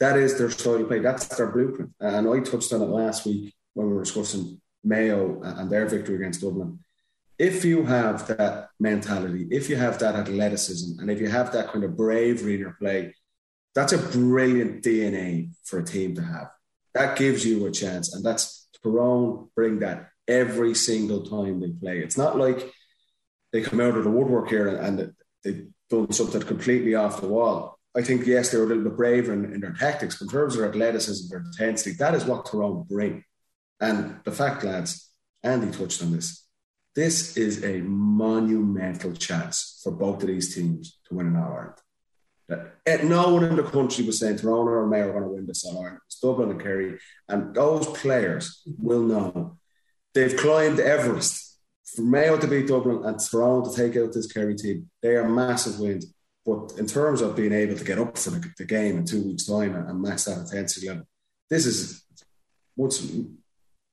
that is their style of play. That's their blueprint. And I touched on it last week when we were discussing Mayo and their victory against Dublin. If you have that mentality, if you have that athleticism, and if you have that kind of bravery in your play, that's a brilliant DNA for a team to have. That gives you a chance. And that's Tyrone bring that every single time they play. It's not like they come out of the woodwork here and, they've done something completely off the wall I think yes, they were a little bit braver in, in, their tactics, but in terms of their athleticism, their intensity, that is what Tyrone bring. And the fact, lads, Andy touched on this. This is a monumental chance for both of these teams to win an All Ireland. Uh, no one in the country was saying Tyrone or Mayo are going to win this All Ireland. It's Dublin and Kerry, and those players will know they've climbed Everest. For Mayo to beat Dublin and Tyrone to take out this Kerry team, they are massive wins. But in terms of being able to get up for the, the game in two weeks' time and, and match that intensity level, this is once,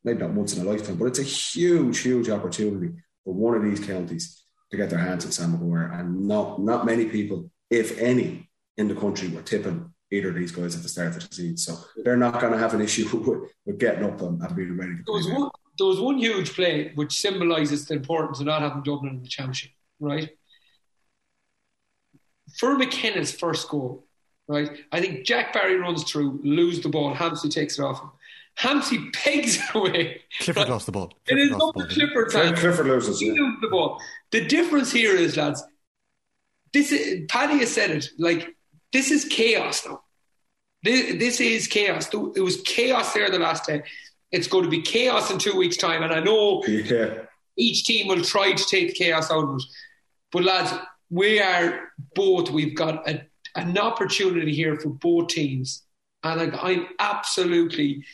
maybe not once in a lifetime, but it's a huge, huge opportunity for one of these counties to get their hands on Sam Maguire. And not, not many people, if any, in the country were tipping either of these guys at the start of the season. So they're not going to have an issue with, with getting up and, and being ready to there was, one, there was one huge play which symbolises the importance of not having Dublin in the championship, right? for McKenna's first goal, right? I think Jack Barry runs through, lose the ball, Hampsey takes it off him. Hampsey pegs it away. Clifford right? lost the ball. Clifford it is not the Clifford time. Clifford loses. He loses the ball. The difference here is, lads, this is, Paddy has said it, like this is chaos now. This, this is chaos. It was chaos there the last day. It's going to be chaos in two weeks' time. And I know Yeah. each team will try to take the chaos out of it. But lads, we are both. We've got a, an opportunity here for both teams, and like I'm absolutely.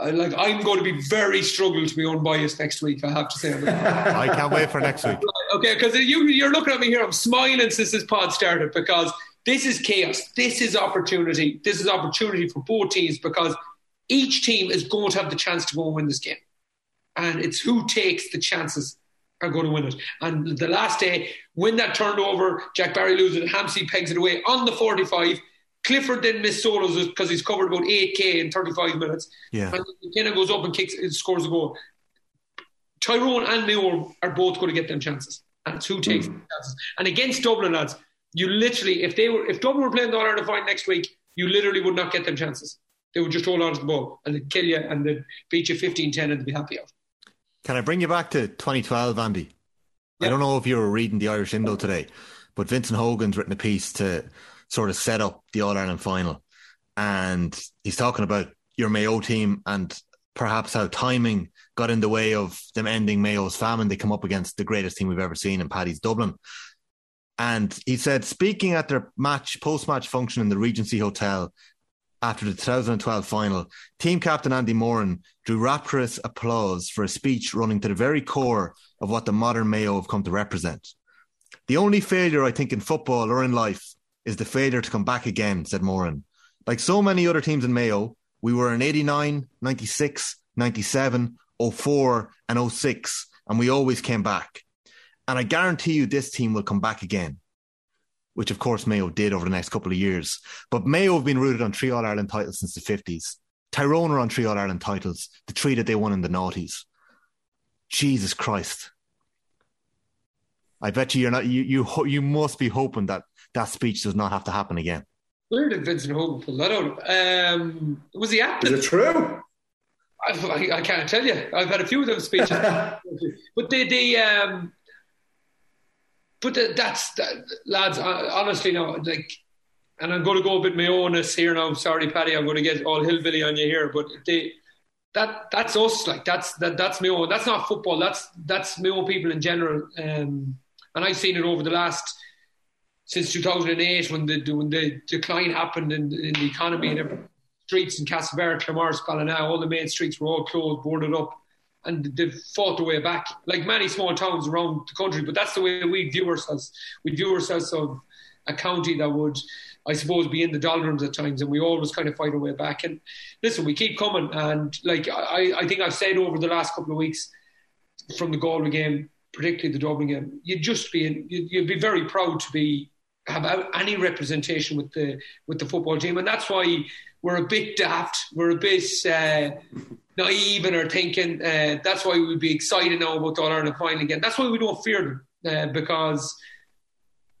Like I'm going to be very struggle to be unbiased next week. I have to say. I can't wait for next week. Okay, because you, you're looking at me here. I'm smiling since this pod started because this is chaos. This is opportunity. This is opportunity for both teams because each team is going to have the chance to go and win this game. And it's who takes the chances are going to win it. And the last day, when that turned over, Jack Barry loses it, Hampsey pegs it away on the 45. Clifford then missed solos because he's covered about 8K in 35 minutes. Yeah. And McKenna goes up and kicks, and scores a goal. Tyrone and Mayo are both going to get them chances, and it's who takes mm. the chances. And against Dublin, lads, you literally, if they were, if Dublin were playing the All Ireland final next week, you literally would not get them chances. They would just hold on to the ball and they'd kill you and they'd beat you 15-10 and they'd be happy out. Can I bring you back to 2012, Andy? I don't know if you were reading the Irish Indo today, but Vincent Hogan's written a piece to sort of set up the All Ireland final. And he's talking about your Mayo team and perhaps how timing got in the way of them ending Mayo's famine. They come up against the greatest team we've ever seen in Paddy's Dublin. And he said, speaking at their match, post match function in the Regency Hotel after the 2012 final, team captain Andy Moran drew rapturous applause for a speech running to the very core of what the modern Mayo have come to represent. The only failure, I think, in football or in life is the failure to come back again, said Moran. Like so many other teams in Mayo, we were in 89, 96, 97, 04, and 06, and we always came back. And I guarantee you this team will come back again, which of course Mayo did over the next couple of years. But Mayo have been rooted on three All Ireland titles since the 50s. Tyrone are on three All Ireland titles, the three that they won in the noughties. Jesus Christ. I bet you you're not, you, you, you must be hoping that that speech does not have to happen again. Where did Vincent Hogan pull that out? of? Um, was he at Is it true? I, I, I can't tell you. I've had a few of those speeches, but they, they, um, but the, that's that, lads. Honestly, no, like, and I'm going to go a bit my owness here now. Sorry, Paddy, I'm going to get all hillbilly on you here, but they, that that's us. Like that's that that's my own. That's not football. That's that's my own people in general. Um, and I've seen it over the last since 2008 when the when the decline happened in, in the economy and every, streets in Castlebar, Claremorris, Ballina, all the main streets were all closed, boarded up, and they've fought their way back, like many small towns around the country. But that's the way we view ourselves. We view ourselves of a county that would, I suppose, be in the doldrums at times, and we always kind of fight our way back. And listen, we keep coming, and like I, I think I've said over the last couple of weeks, from the Galway game, particularly the Dublin game, you'd just be you'd, you'd be very proud to be have any representation with the with the football team, and that's why we're a bit daft, we're a bit uh, naive in our thinking. Uh, that's why we'd be excited now about the All Ireland final again. That's why we don't fear them uh, because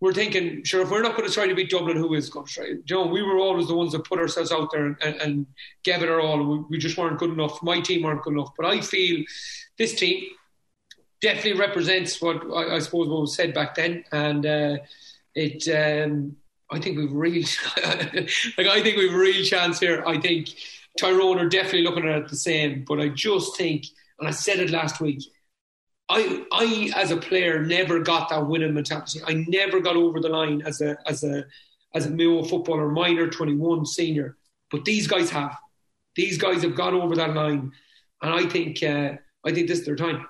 we're thinking, sure, if we're not going to try to beat Dublin, who is going to try? You know, we were always the ones that put ourselves out there and, and, and gave it our all. We, we just weren't good enough. My team weren't good enough, but I feel this team definitely represents what I, I suppose what was said back then, and uh, it. Um, I think we've real, like I think we've a real chance here. I think Tyrone are definitely looking at it the same, but I just think, and I said it last week. I, I, as a player, never got that winning mentality. I never got over the line as a, as a, as a Mayo footballer, minor, twenty-one, senior. But these guys have. These guys have got over that line, and I think, uh, I think this is their time.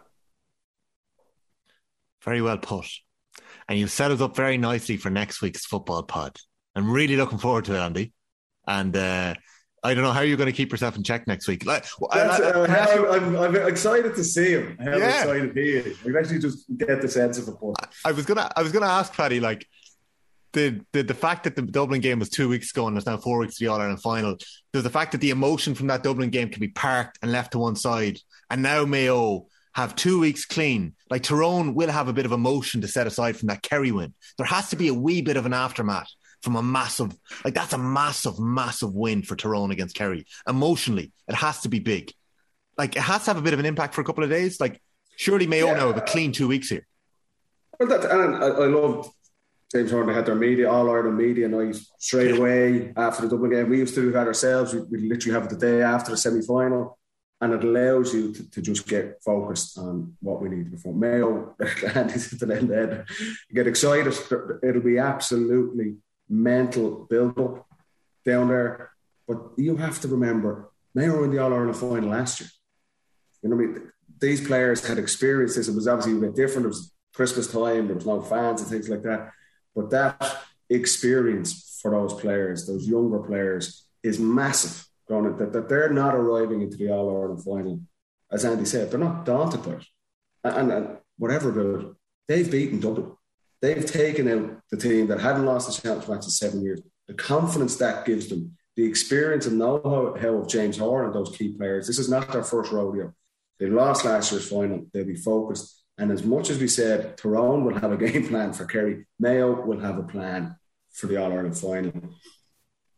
Very well put. And you've set us up very nicely for next week's football pod. I'm really looking forward to it, Andy. And uh, I don't know how you're going to keep yourself in check next week. Like, I- That's, I- uh, I actually- I'm, I'm excited to see him. How Yeah. excited he is. I actually just get the sense of it. But I was gonna I was gonna ask Paddy like the, the the fact that the Dublin game was two weeks ago and it's now four weeks to the All Ireland final. There's the fact that the emotion from that Dublin game can be parked and left to one side, and now Mayo have two weeks clean. Like Tyrone will have a bit of emotion to set aside from that Kerry win. There has to be a wee bit of an aftermath from a massive like that's a massive massive win for Tyrone against Kerry. Emotionally, it has to be big. Like it has to have a bit of an impact for a couple of days. Like surely Mayo now have a clean two weeks here. Well, that, and I, I love James Horan had their media, all Ireland media night straight away after the Dublin game. We used to do that ourselves. We, we literally have it the day after the semi final, and it allows you to, to, just get focused on what we need to perform. Mayo, Andy's at the end there. Get excited. It'll be absolutely mental build up down there. But you have to remember, Mayo in the All Ireland final last year. You know what I mean? These players had experienced this. It was obviously a bit different. It was Christmas time. There was no fans and things like that. But that experience for those players, those younger players, is massive. Going that, that they're not arriving into the All Ireland final, as Andy said, they're not daunted by it. And, and whatever about it, they've beaten Dublin. They've taken out the team that hadn't lost a championship match in seven years. The confidence that gives them, the experience and know-how of James Horan and those key players. This is not their first rodeo. They lost last year's final. They'll be focused. And as much as we said, Tyrone will have a game plan for Kerry, Mayo will have a plan for the All Ireland final.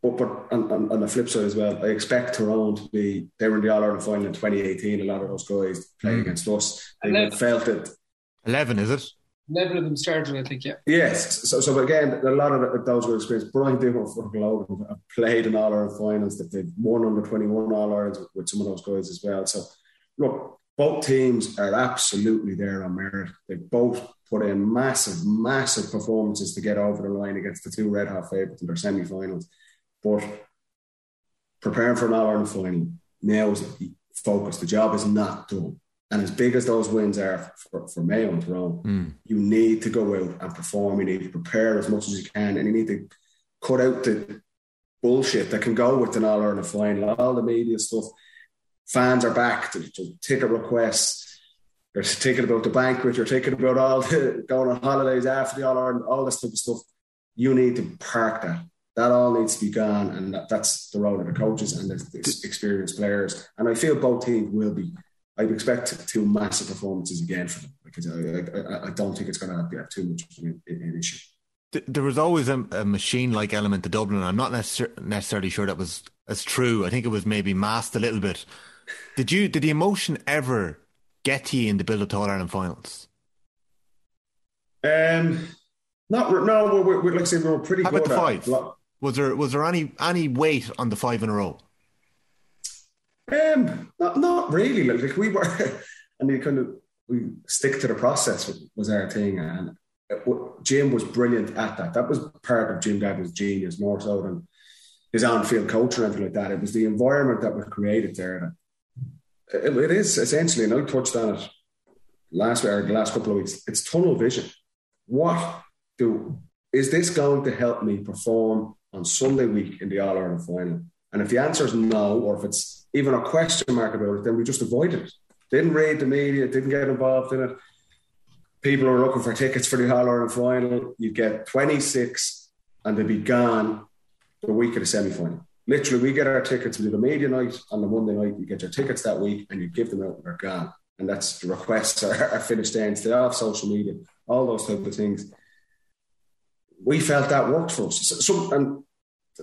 But, but on, on, on, the flip side as well, I expect Tyrone to be, they were in the All Ireland final in 2018. A lot of those guys playing mm. against us. They 11. felt it. 11, is it? 11 of them started, I think, yeah. Yes. So, so again, a lot of those were experienced. Brian Dimmock for Globe have played in All Ireland finals, that they've won under 21 All Irelands with, with some of those guys as well. So, look, both teams are absolutely there on merit. They both put in massive, massive performances to get over the line against the two red hot favourites in their semi finals. But preparing for an All Ireland final now is focus. The job is not done. And as big as those wins are for, for Mayo and Tyrone, mm. you need to go out and perform. You need to prepare as much as you can, and you need to cut out the bullshit that can go with an All Ireland final, all the media stuff fans are back. There's, ticket requests. There's ticket about the banquet. You're thinking about all the going on holidays after the All Ireland, all this type of stuff. You need to park that. That all needs to be gone, and that, that's the role of the coaches and the, the experienced players. And I feel both teams will be. I'd expect two massive performances again for them because I, I, I don't think it's going to have too much of an, an issue there was always a, a machine-like element to Dublin. I'm not necessar- necessarily sure that was as true. I think it was maybe masked a little bit did you did the emotion ever get to you in the build up to All Ireland finals? Um, not no. We're, we're like I say, we were pretty How good. About the five? Was there was there any any weight on the five in a row? Um, not not really. Like, like we were, and we kind of we stick to the process was our thing, and Jim was brilliant at that. That was part of Jim Gavin's genius more so than his on-field coach or anything like that. It was the environment that was created there it, it is essentially, and I touched on it last or the last couple of weeks. It's tunnel vision. What do is this going to help me perform on Sunday week in the All Ireland final? And if the answer is no, or if it's even a question mark about it, then we just avoided it. Didn't read the media, didn't get involved in it. People are looking for tickets for the All Ireland final. You get 26 and they'd be gone the week of the semi final literally we get our tickets, we do the media night on the Monday night, you get your tickets that week and you give them out and they're gone. And that's the requests are, finished there instead of social media, all those type of things. We felt that worked for us. Some and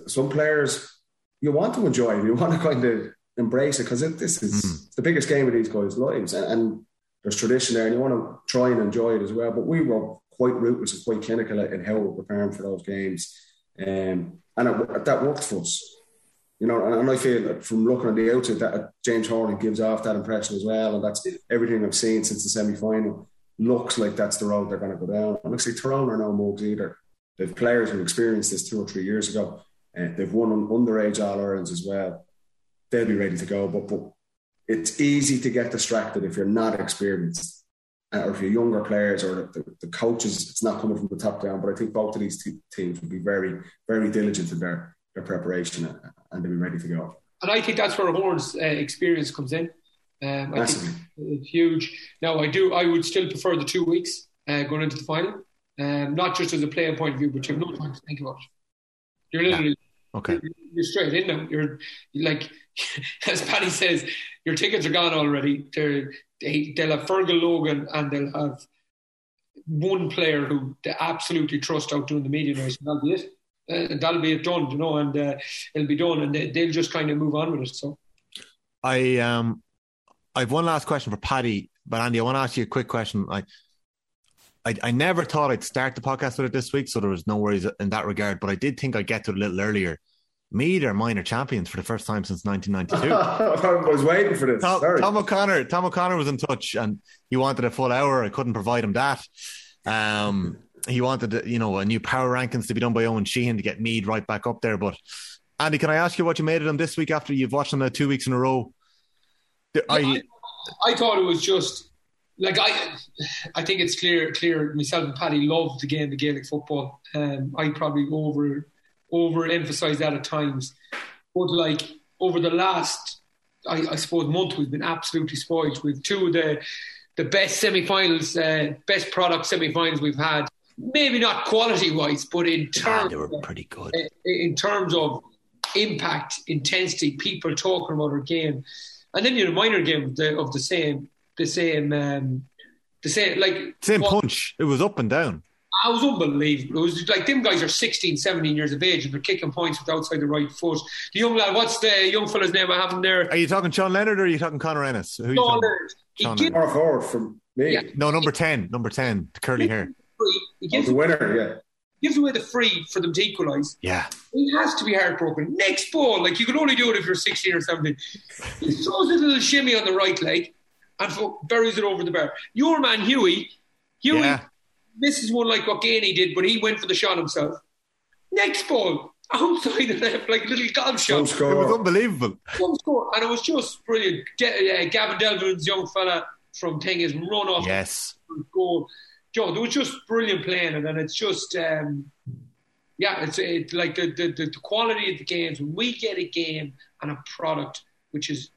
some players you want to enjoy, you want to kind of embrace it because this is mm. the biggest game of these guys' lives, and, and, there's tradition there, and you want to try and enjoy it as well. But we were quite ruthless and quite clinical in how we're preparing for those games, um, and it, that worked for us. You know, and, and I feel that from looking at the outside that James Horan gives off that impression as well, and that's everything I've seen since the semi final. Looks like that's the road they're going to go down. And looks like Tyrone are no mugs either. They've players who experienced this two or three years ago. Uh, they've won underage All Irelands as well. They'll be ready to go. But, but it's easy to get distracted if you're not experienced uh, or if you're younger players or the, the, coaches, it's not coming from the top down. But I think both of these two teams will be very, very diligent in their their preparation and they'll be ready to go. And I think that's where Horan's uh, experience comes in. Um, I think it's huge. Now, I do. I would still prefer the two weeks uh, going into the final, um, not just as a player point of view, but you have no time to think about it. You're literally yeah. okay. You're, you're, straight in now. You're, you're like, as Paddy says, your tickets are gone already. They're, they, they'll have Feargal Logan and they'll have one player who they absolutely trust out doing the media race, and that'll be it uh, that'll be it done, you know, and uh, it'll be done, and they, will just kind of move on with it. So, I um, I have one last question for Paddy, but Andy, I want to ask you a quick question. Like, I, I never thought I'd start the podcast with it this week, so there was no worries in that regard. But I did think I'd get to it a little earlier. Meath are minor champions for the first time since 1992. I was waiting for this. Tom, Sorry. Tom O'Connor, Tom O'Connor was in touch, and he wanted a full hour. I couldn't provide him that. Um, he wanted, you know, a new power rankings to be done by Owen Sheehan to get Meath right back up there. But Andy, can I ask you what you made of them this week after you've watched them two weeks in a row? I, I, I thought it was just like I, I think it's clear. Clear. Myself and Paddy love the game, the Gaelic football. Um, I probably go over overemphasize that at times, but like over the last, I, I suppose, month, we've been absolutely spoiled with two of the the best semi-finals, uh, best product semi-finals we've had. Maybe not quality-wise, but in terms, yeah, they were pretty good. Uh, in terms of impact, intensity, people talking about our game, and then you know minor game of the, of the same, the same, um, the same like same punch. It was up and down. I was unbelievable. It was like them guys are 16, 17 years of age and they're kicking points with outside the right foot. The young lad, what's the young fella's name I have him there? Are you talking Sean Leonard or are you talking Conor Ennis? Who Sean Leonard. Sean Leonard. Or forward from me. Yeah. No, number 10. Number 10, the curly hair. He oh, gives oh, the winner, yeah. Gives away the free for them to equalise. Yeah. He has to be heartbroken. Next ball, like you can only do it if you're 16 or 17. He throws a little shimmy on the right leg and buries it over the bar. Your man, Huey, Huey yeah misses one like what Geaney did, but he went for the shot himself. Next ball, outside the left, like a little golf shot. It was unbelievable. One score, and it was just brilliant. uh, Gavin Delvin's young fella from Thing is run off. Yes. Goal. Joe, there was just brilliant playing, and then it's just, um, yeah, it's it, like the, the, the quality of the games. When we get a game and a product which is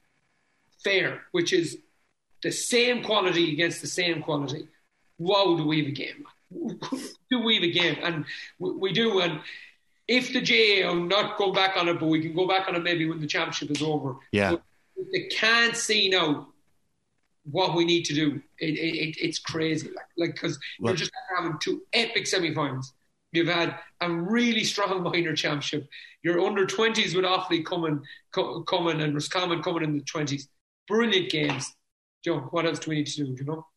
fair, which is the same quality against the same quality, wow, do we have a game? do we have a game? And we do. And if the GAA, I'm not going back on it, but we can go back on it maybe when the championship is over. Yeah. they can't see now what we need to do. It, it, it's crazy. Like, because like, you're just having two epic semi-finals. You've had a really strong minor championship. Your under 20s with Offaly coming, co- coming and Roscommon coming in the 20s. Brilliant games. Joe, what else do we need to do? do? You know?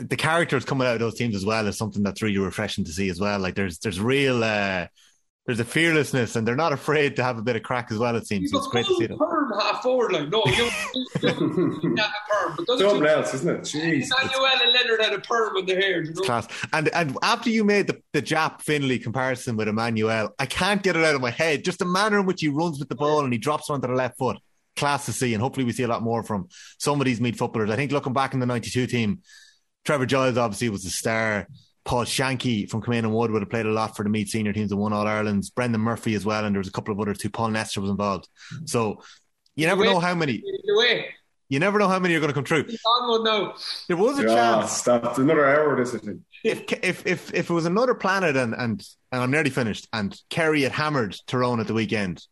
The characters coming out of those teams as well is something that's really refreshing to see as well. Like there's there's real uh, there's a fearlessness and they're not afraid to have a bit of crack as well. It seems so it's great to see them. Perm half forward like no, you don't, not a perm, but those something else, isn't it? Jeez, Emmanuel and Leonard had a perm in their hair. You know? Class. And and after you made the the Jap Finlay comparison with Emmanuel, I can't get it out of my head. Just the manner in which he runs with the ball and he drops onto the left foot. Class to see, and hopefully we see a lot more from some of these Meath footballers. I think looking back in the '92 team, Trevor Giles obviously was the star. Paul Shankey from Kilmainhamwood would have played a lot for the Meath senior teams and won All Ireland's. Brendan Murphy as well, and there was a couple of others too. Paul Nestor was involved. So you never know how many. You never know how many are going to come true. There was a yeah, chance. That's Another hour, this isn't If, if if if it was another planet and and and I'm nearly finished, and Kerry had hammered Tyrone at the weekend,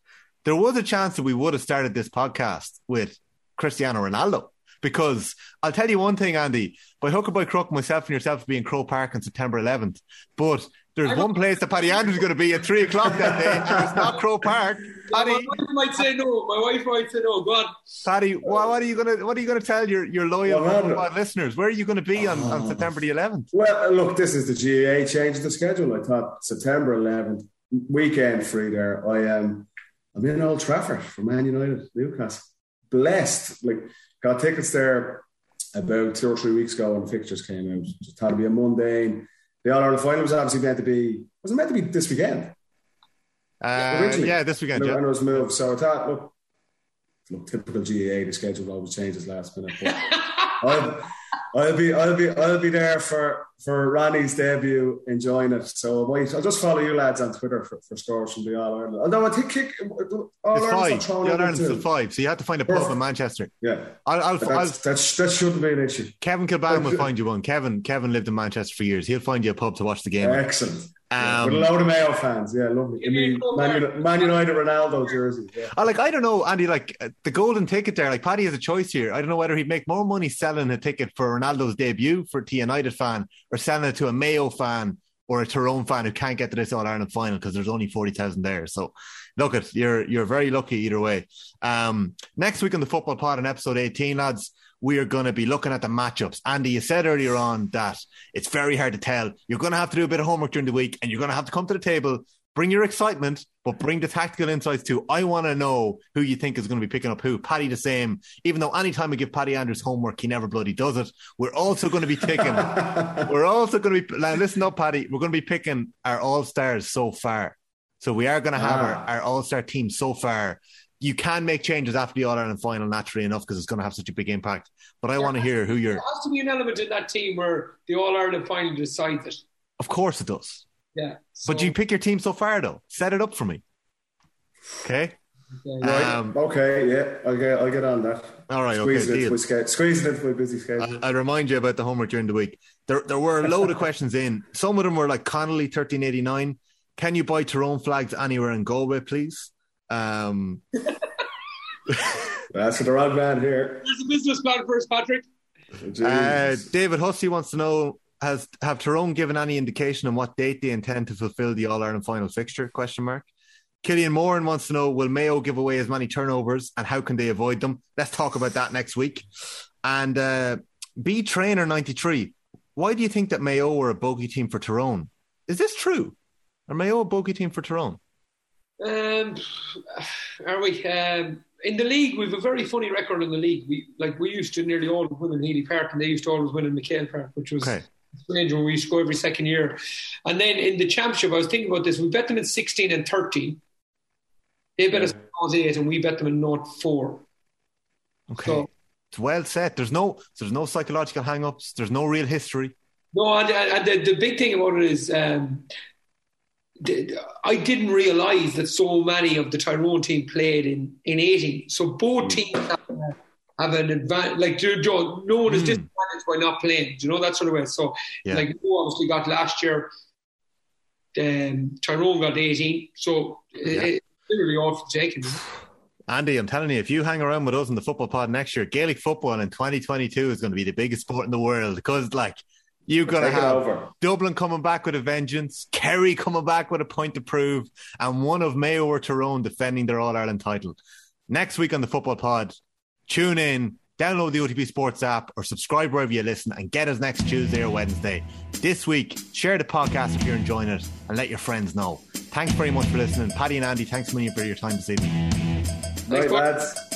there was a chance that we would have started this podcast with Cristiano Ronaldo. Because I'll tell you one thing, Andy, by hook or by crook, myself and yourself will be in Croke Park on September 11th. But there's one place that Paddy Andrews is going to be at three o'clock that day, it's not Croke Park. Paddy, my wife might say no. My wife might say no. Go on, Paddy. What, what are you going to What are you going to tell your your loyal well, listeners? Where are you going to be on, on September the 11th? Well, look, this is the GAA change the schedule. I thought September 11th weekend free there. I am. Um, I'm in Old Trafford for Man United, Newcastle. Blessed, like Got tickets there about two or three weeks ago when the fixtures came out. Just had to be a mundane. The All Ireland final was obviously meant to be was it meant to be this weekend? Uh, yeah, this weekend. Yeah. And it was moved. So I thought, look, look, typical GAA, the schedule always changes last minute. But I'll be I'll be I'll be there for for Ronnie's debut, enjoying it. So wait, I'll just follow you lads on Twitter for, for scores from the All Ireland. Although I think kick All five. All Ireland's still five, so you have to find a pub in Manchester. Yeah, I'll, I'll, that's, I'll, that's, that shouldn't be an issue. Kevin Kilbane will find you one. Kevin Kevin lived in Manchester for years. He'll find you a pub to watch the game. Excellent. Um, With a load of Mayo fans, yeah, lovely. I mean, Man, United, Man United Ronaldo jersey. Yeah. I like. I don't know, Andy. Like uh, the golden ticket there. Like Paddy has a choice here. I don't know whether he'd make more money selling a ticket for Ronaldo's debut for a T United fan or selling it to a Mayo fan or a Tyrone fan who can't get to this All Ireland final because there's only forty thousand there. So, look at you're you're very lucky either way. Um, next week on the football pod in episode eighteen, lads, we are going to be looking at the matchups. Andy, you said earlier on that it's very hard to tell. You're going to have to do a bit of homework during the week and you're going to have to come to the table, bring your excitement, but bring the tactical insights too. I want to know who you think is going to be picking up who. Paddy the same, even though anytime I give Paddy Andrews homework, he never bloody does it. We're also going to be picking, we're also going to be, now listen up, Paddy, we're going to be picking our all stars so far. So we are going to have ah. our, our all star team so far you can make changes after the All Ireland final naturally enough because it's going to have such a big impact. But I want to hear who you're. There has to be an element in that team where the All Ireland final decides it. Of course it does. Yeah. So... But you pick your team so far though. Set it up for me. Okay. Right. Um, okay. Yeah. I'll get. I'll get on that. All right. Squeeze okay. It into my Squeeze it into my busy schedule. I, I remind you about the homework during the week. There, there were a load of questions in. Some of them were like Connolly, thirteen eighty nine. Can you buy Tyrone flags anywhere in Galway, please? Um, That's the wrong man here. There's a business plan first, Patrick. Uh, David Hussey wants to know: Has have Tyrone given any indication on what date they intend to fulfil the All Ireland final fixture? Question mark. Killian Moran wants to know: Will Mayo give away as many turnovers, and how can they avoid them? Let's talk about that next week. And uh, B Trainer ninety three. Why do you think that Mayo were a bogey team for Tyrone? Is this true? Are Mayo a bogey team for Tyrone? Um, are we? Um, in the league, we've a very funny record in the league. We like we used to nearly always win in Healy Park, and they used to always win in MacHale Park, which was okay. strange when we used to go every second year. And then in the championship, I was thinking about this. We bet them in sixteen and thirteen. They bet yeah. us in eight, and we bet them in not four. Okay, so, it's well set. There's no there's no psychological hang-ups. There's no real history. No, and, and the, the big thing about it is um, I didn't realise that so many of the Tyrone team played in, in 18. So both mm. teams have, have an advantage, like no one is mm. disadvantaged by not playing. Do you know that sort of way? So, yeah. like, obviously got last year, um, Tyrone got 18. So yeah. it's literally all for taking. Andy, I'm telling you, if you hang around with us in the football pod next year, Gaelic football in 2022 is going to be the biggest sport in the world because, like, you're going to have Dublin coming back with a vengeance, Kerry coming back with a point to prove, and one of Mayo or Tyrone defending their All Ireland title. Next week on the Football Pod, tune in, download the OTB Sports app, or subscribe wherever you listen, and get us next Tuesday or Wednesday. This week, share the podcast if you're enjoying it, and let your friends know. Thanks very much for listening. Paddy and Andy, thanks a million for your time this evening. Right, lads.